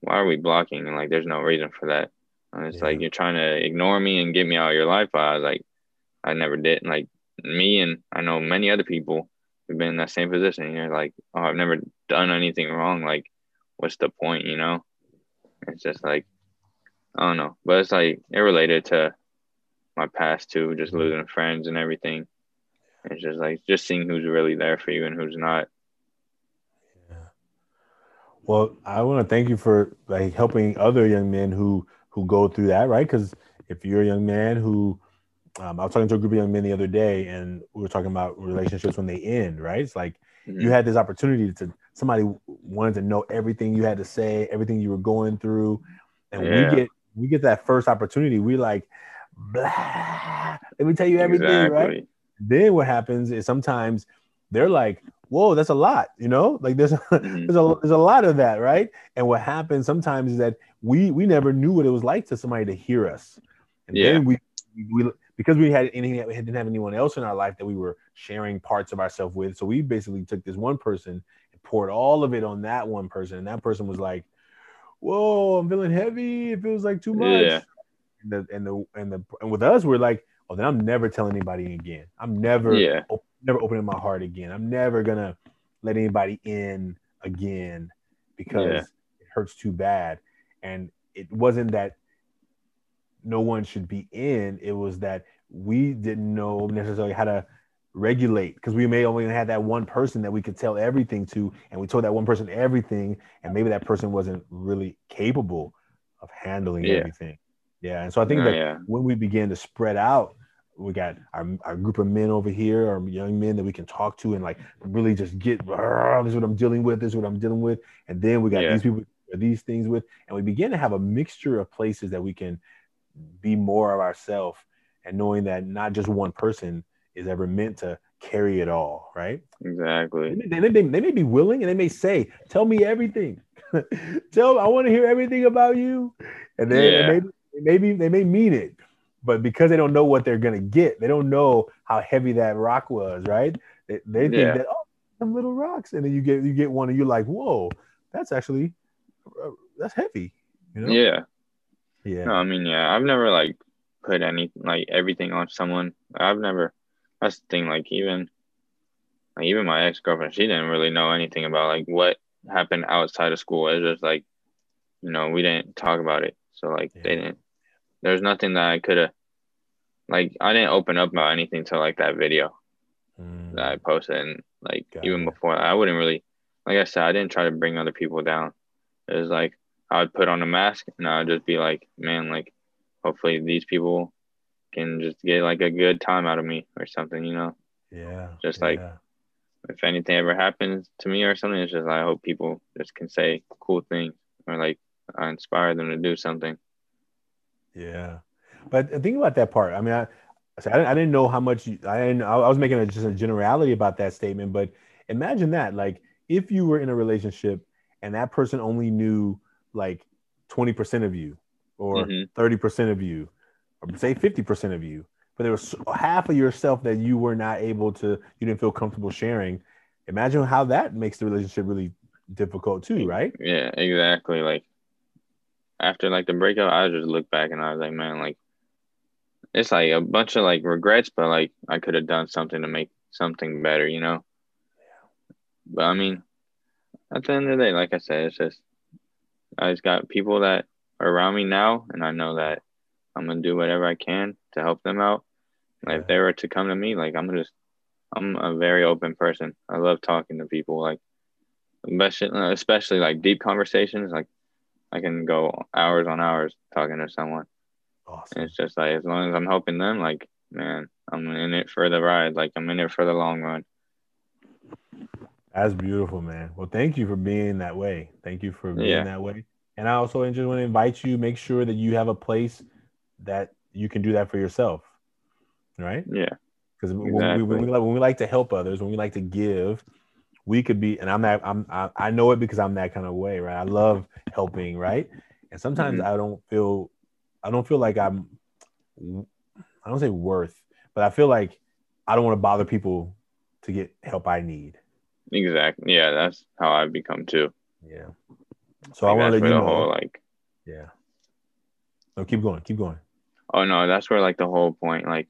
S1: why are we blocking? And like, there's no reason for that. And it's yeah. like you're trying to ignore me and get me out of your life. I was like, I never did. And like me and I know many other people who've been in that same position. And you're like, oh, I've never done anything wrong. Like, what's the point? You know? It's just like, I don't know. But it's like it related to my past too, just mm-hmm. losing friends and everything. It's just like just seeing who's really there for you and who's not.
S2: Yeah. Well, I want to thank you for like helping other young men who who go through that, right? Because if you're a young man who um, I was talking to a group of young men the other day, and we were talking about relationships when they end, right? It's like mm-hmm. you had this opportunity to somebody wanted to know everything you had to say, everything you were going through, and yeah. we get we get that first opportunity. We like, blah. Let me tell you everything, exactly. right? Then what happens is sometimes they're like, whoa, that's a lot, you know, like there's a, mm-hmm. there's a there's a lot of that, right? And what happens sometimes is that we we never knew what it was like to somebody to hear us, and
S1: yeah.
S2: then we we because we had anything we didn't have anyone else in our life that we were sharing parts of ourselves with, so we basically took this one person and poured all of it on that one person, and that person was like, whoa, I'm feeling heavy, it feels like too much. Yeah. And the and the and the and with us, we're like, oh, then I'm never telling anybody again. I'm never,
S1: yeah.
S2: op- never opening my heart again. I'm never gonna let anybody in again because yeah. it hurts too bad. And it wasn't that no one should be in. It was that we didn't know necessarily how to regulate because we may only had that one person that we could tell everything to, and we told that one person everything, and maybe that person wasn't really capable of handling yeah. everything. Yeah, and so I think that oh, yeah. when we began to spread out we got our, our group of men over here, our young men that we can talk to and like really just get this is what I'm dealing with, this is what I'm dealing with. And then we got yeah. these people these things with, and we begin to have a mixture of places that we can be more of ourselves and knowing that not just one person is ever meant to carry it all, right?
S1: Exactly.
S2: They, they, they, they may be willing and they may say, Tell me everything. Tell I want to hear everything about you. And then yeah. maybe, maybe they may mean it but because they don't know what they're gonna get, they don't know how heavy that rock was, right? They, they think yeah. that oh, some little rocks, and then you get you get one, and you're like, whoa, that's actually uh, that's heavy, you know?
S1: Yeah,
S2: Yeah.
S1: No, I mean, yeah, I've never like put any like everything on someone. I've never. That's the thing. Like even, like even my ex girlfriend, she didn't really know anything about like what happened outside of school. It was just like, you know, we didn't talk about it. So like
S2: Yeah.
S1: they didn't. There's nothing that I could have. Like I didn't open up about anything till like that video
S2: Mm,
S1: that I posted, and like
S2: Got
S1: even
S2: it.
S1: before I wouldn't really. Like I said, I didn't try to bring other people down. It was like I would put on a mask and I would just be like, man, like hopefully these people can just get like a good time out of me or something, you know.
S2: yeah.
S1: just like-
S2: yeah.
S1: If anything ever happens to me or something, it's just I hope people just can say cool things or like I inspire them to do something.
S2: Yeah, but think about that part. I mean, I, so I, didn't, I didn't know how much you, I didn't. I was making a, just a generality about that statement, but imagine that, like, if you were in a relationship and that person only knew like twenty percent of you, or
S1: Mhm.
S2: 30 percent of you, or say fifty percent of you, but there was half of yourself that you were not able to, you didn't feel comfortable sharing. Imagine how that makes the relationship really difficult too, right?
S1: Yeah, exactly. Like after like the breakup, I just looked back and I was like, man, like it's like a bunch of like regrets, but like I could have done something to make something better, you know? But I mean, at the end of the day, like I said, it's just I just got people that are around me now and I know that I'm gonna do whatever I can to help them out. Like if they were to come to me, like I'm just I'm a very open person. I love talking to people. Like especially especially like deep conversations. Like I can go hours on hours talking to someone. And
S2: Awesome.
S1: it's just like as long as I'm helping them, like man, I'm in it for the ride. Like I'm in it for the long run.
S2: That's beautiful, man. Well, thank you for being that way. Thank you for being
S1: Yeah.
S2: that way. And I also just want to invite you, make sure that you have a place that you can do that for yourself. Right?
S1: Yeah,
S2: Because when, we, when, we, like, when we like to help others, when we like to give, we could be, and I'm that, I'm, I, I know it because I'm that kind of way, right? I love helping, right? And sometimes
S1: Mhm.
S2: I don't feel, I don't feel like I'm, I don't say worth, but I feel like I don't want to bother people to get help I need.
S1: exactly. Yeah, that's how I've become too.
S2: Yeah. So I
S1: Like,
S2: want to let you know.
S1: whole like
S2: yeah. No, keep going. Keep going.
S1: oh no, that's where like the whole point like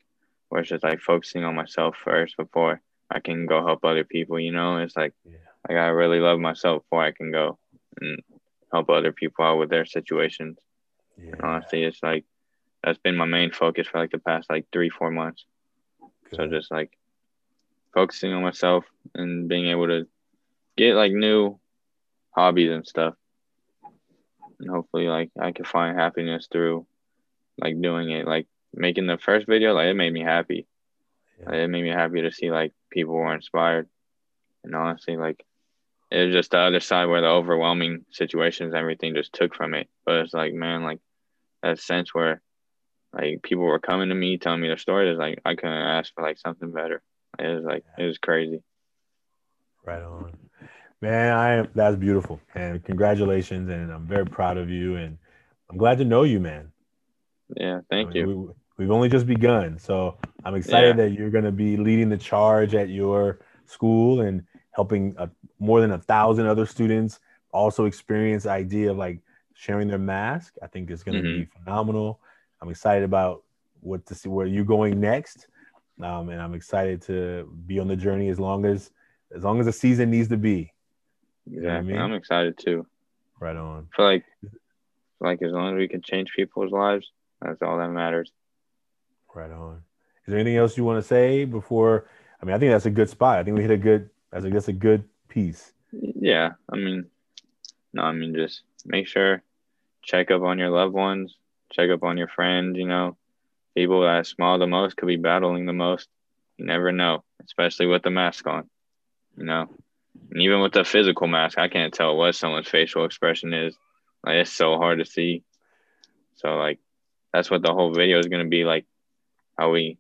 S1: where it's just like focusing on myself first before I can go help other people. You know, it's like
S2: Yeah.
S1: like I really love myself before I can go and help other people out with their situations.
S2: Yeah.
S1: And honestly, it's like that's been my main focus for like the past like three four months. So just like focusing on myself and being able to get like new hobbies and stuff. And hopefully like I can find happiness through like doing it. Like making the first video, like it made me happy.
S2: Yeah.
S1: It made me happy to see like people were inspired. And honestly, like it was just the other side where the overwhelming situations, everything just took from it. But it's like, man, like that sense where like people were coming to me telling me their stories, like I couldn't ask for like something better. It was like it was crazy.
S2: Right on. Man, I that's beautiful. And congratulations. And I'm very proud of you. And I'm glad to know you, man.
S1: Yeah, thank
S2: I mean,
S1: you.
S2: We, we've only just begun. So I'm excited that you're going to be leading the charge at your school and helping uh more than a thousand other students also experience the idea of like sharing their mask. I think it's going to be phenomenal. I'm excited about what to see where you're going next. Um, and I'm excited to be on the journey as long as as long as the season needs to be. know what I mean?
S1: I'm excited too.
S2: Right on.
S1: I feel like like as long as we can change people's lives, that's all that matters.
S2: Right on. Is there anything else you want to say before? I mean, I think that's a good spot. I think we hit a good. That's a that's a good piece.
S1: Yeah, I mean, no, I mean just make sure check up on your loved ones, check up on your friends. You know, people that smile the most could be battling the most. You never know, especially with the mask on. You know, and even with the physical mask, I can't tell what someone's facial expression is. Like it's so hard to see. So like, that's what the whole video is gonna be like. How we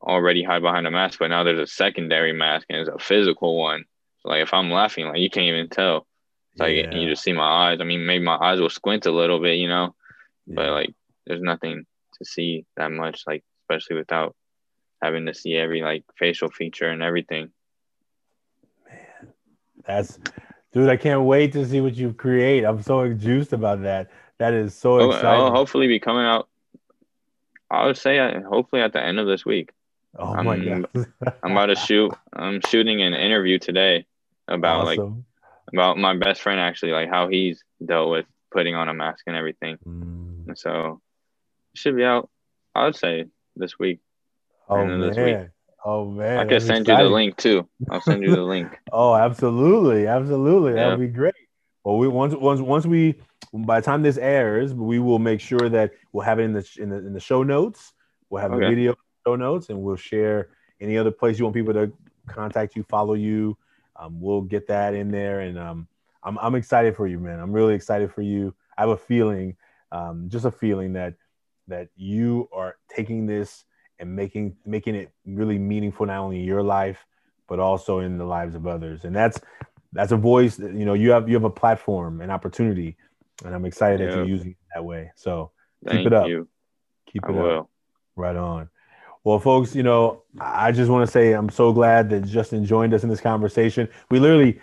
S1: already hide behind a mask, but now there's a secondary mask and it's a physical one. So like if I'm laughing, like you can't even tell. It's like
S2: Yeah.
S1: you just see my eyes. I mean, maybe my eyes will squint a little bit, you know, but like there's nothing to see that much, like especially without having to see every like facial feature and everything.
S2: Man, that's, dude. I can't wait to see what you create. I'm so juiced about that. That is so
S1: Oh,
S2: exciting.
S1: I'll hopefully be coming out. I would say uh, hopefully at the end of this week.
S2: oh my
S1: I'm-
S2: god.
S1: I'm about to shoot. I'm shooting an interview today about like about my best friend actually, like how he's dealt with putting on a mask and everything.
S2: Mm.
S1: And so it should be out. I would say this week.
S2: Oh
S1: this week.
S2: man. Oh man.
S1: I
S2: can
S1: send you the link too. I'll send you the link.
S2: Oh, absolutely, absolutely. That'd be great. Well, we once once once we by the time this airs, we will make sure that we'll have it in the in the, in the show notes. We'll have the video show notes, and we'll share any other place you want people to contact you, follow you. Um, we'll get that in there, and um, I'm I'm excited for you, man. I'm really excited for you. I have a feeling, um, just a feeling that that you are taking this and making making it really meaningful not only in your life but also in the lives of others and that's that's a voice you know you have you have a platform an opportunity and i'm excited that you're using it that way. So
S1: Thank
S2: it up.
S1: you.
S2: keep it up. right on. Well folks you know i just want to say i'm so glad that justin joined us in this conversation. We literally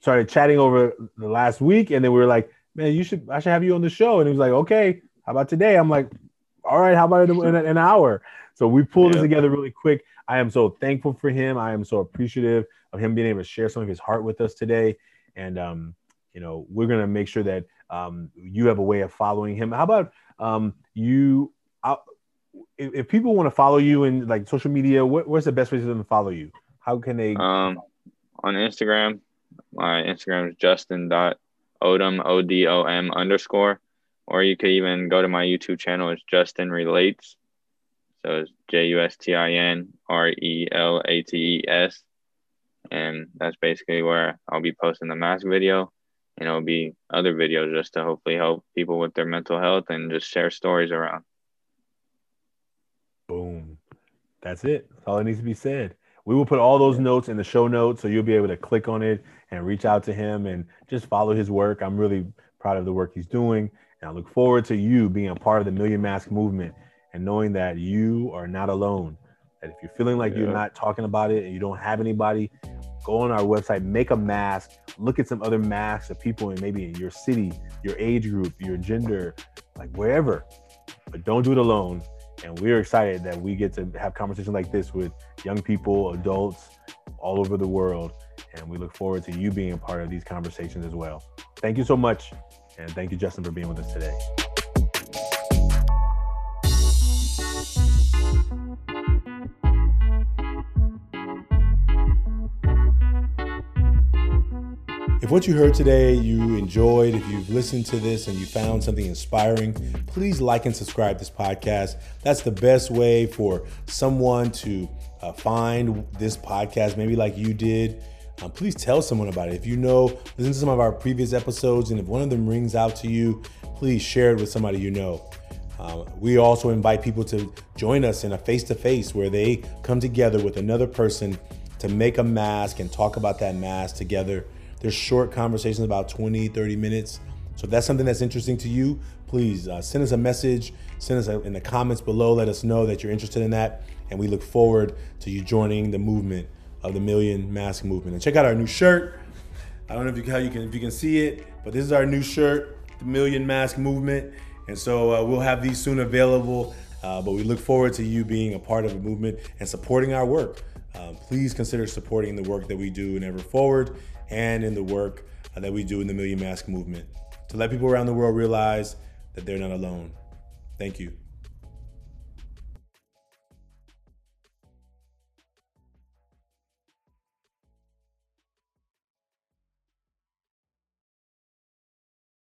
S2: started chatting over the last week and then we were like man you should i should have you on the show. And he was like okay how about today? I'm like all right how about in, in an hour? So we pulled this together really quick. I am so thankful for him. I am so appreciative of him being able to share some of his heart with us today and um you know we're going to make sure that um you have a way of following him how about um you I, if, if people want to follow you in like social media what, what's the best way for them to follow you how can they
S1: Um, on Instagram, my Instagram is Justin dot Odom O D O M underscore, or you could even go to my YouTube channel. It's Justin Relates. So it's J U S T I N R E L A T E S, and that's basically where I'll be posting the mask video, and it'll be other videos just to hopefully help people with their mental health and just share stories around.
S2: Boom. That's it. That's all that needs to be said. We will put all those notes in the show notes so you'll be able to click on it and reach out to him and just follow his work. I'm really proud of the work he's doing. And I look forward to you being a part of the Million Mask movement and knowing that you are not alone. That if you're feeling like you're not talking about it and you don't have anybody, go on our website, make a mask, look at some other masks of people in maybe in your city, your age group, your gender, like wherever. But don't do it alone. And we're excited that we get to have conversations like this with young people, adults all over the world. And we look forward to you being a part of these conversations as well. Thank you so much. And thank you, Justin, for being with us today. If what you heard today you enjoyed, if you've listened to this and you found something inspiring, please like and subscribe this podcast. That's the best way for someone to uh, find this podcast, maybe like you did. Um, please tell someone about it. If you know, listen to some of our previous episodes, and if one of them rings out to you, please share it with somebody you know. Um, we also invite people to join us in a face to face where they come together with another person to make a mask and talk about that mask together. There's short conversations about 20, 30 minutes. So if that's something that's interesting to you, please uh, send us a message, send us a, in the comments below, let us know that you're interested in that. And we look forward to you joining the movement of the Million Mask Movement. And check out our new shirt. I don't know if you, how you can if you can see it, but this is our new shirt, the Million Mask Movement. And so uh, we'll have these soon available. Uh, but we look forward to you being a part of the movement and supporting our work. Um, please consider supporting the work that we do in Ever Forward and in the work uh, that we do in the Million Mask Movement to let people around the world realize that they're not alone. Thank you.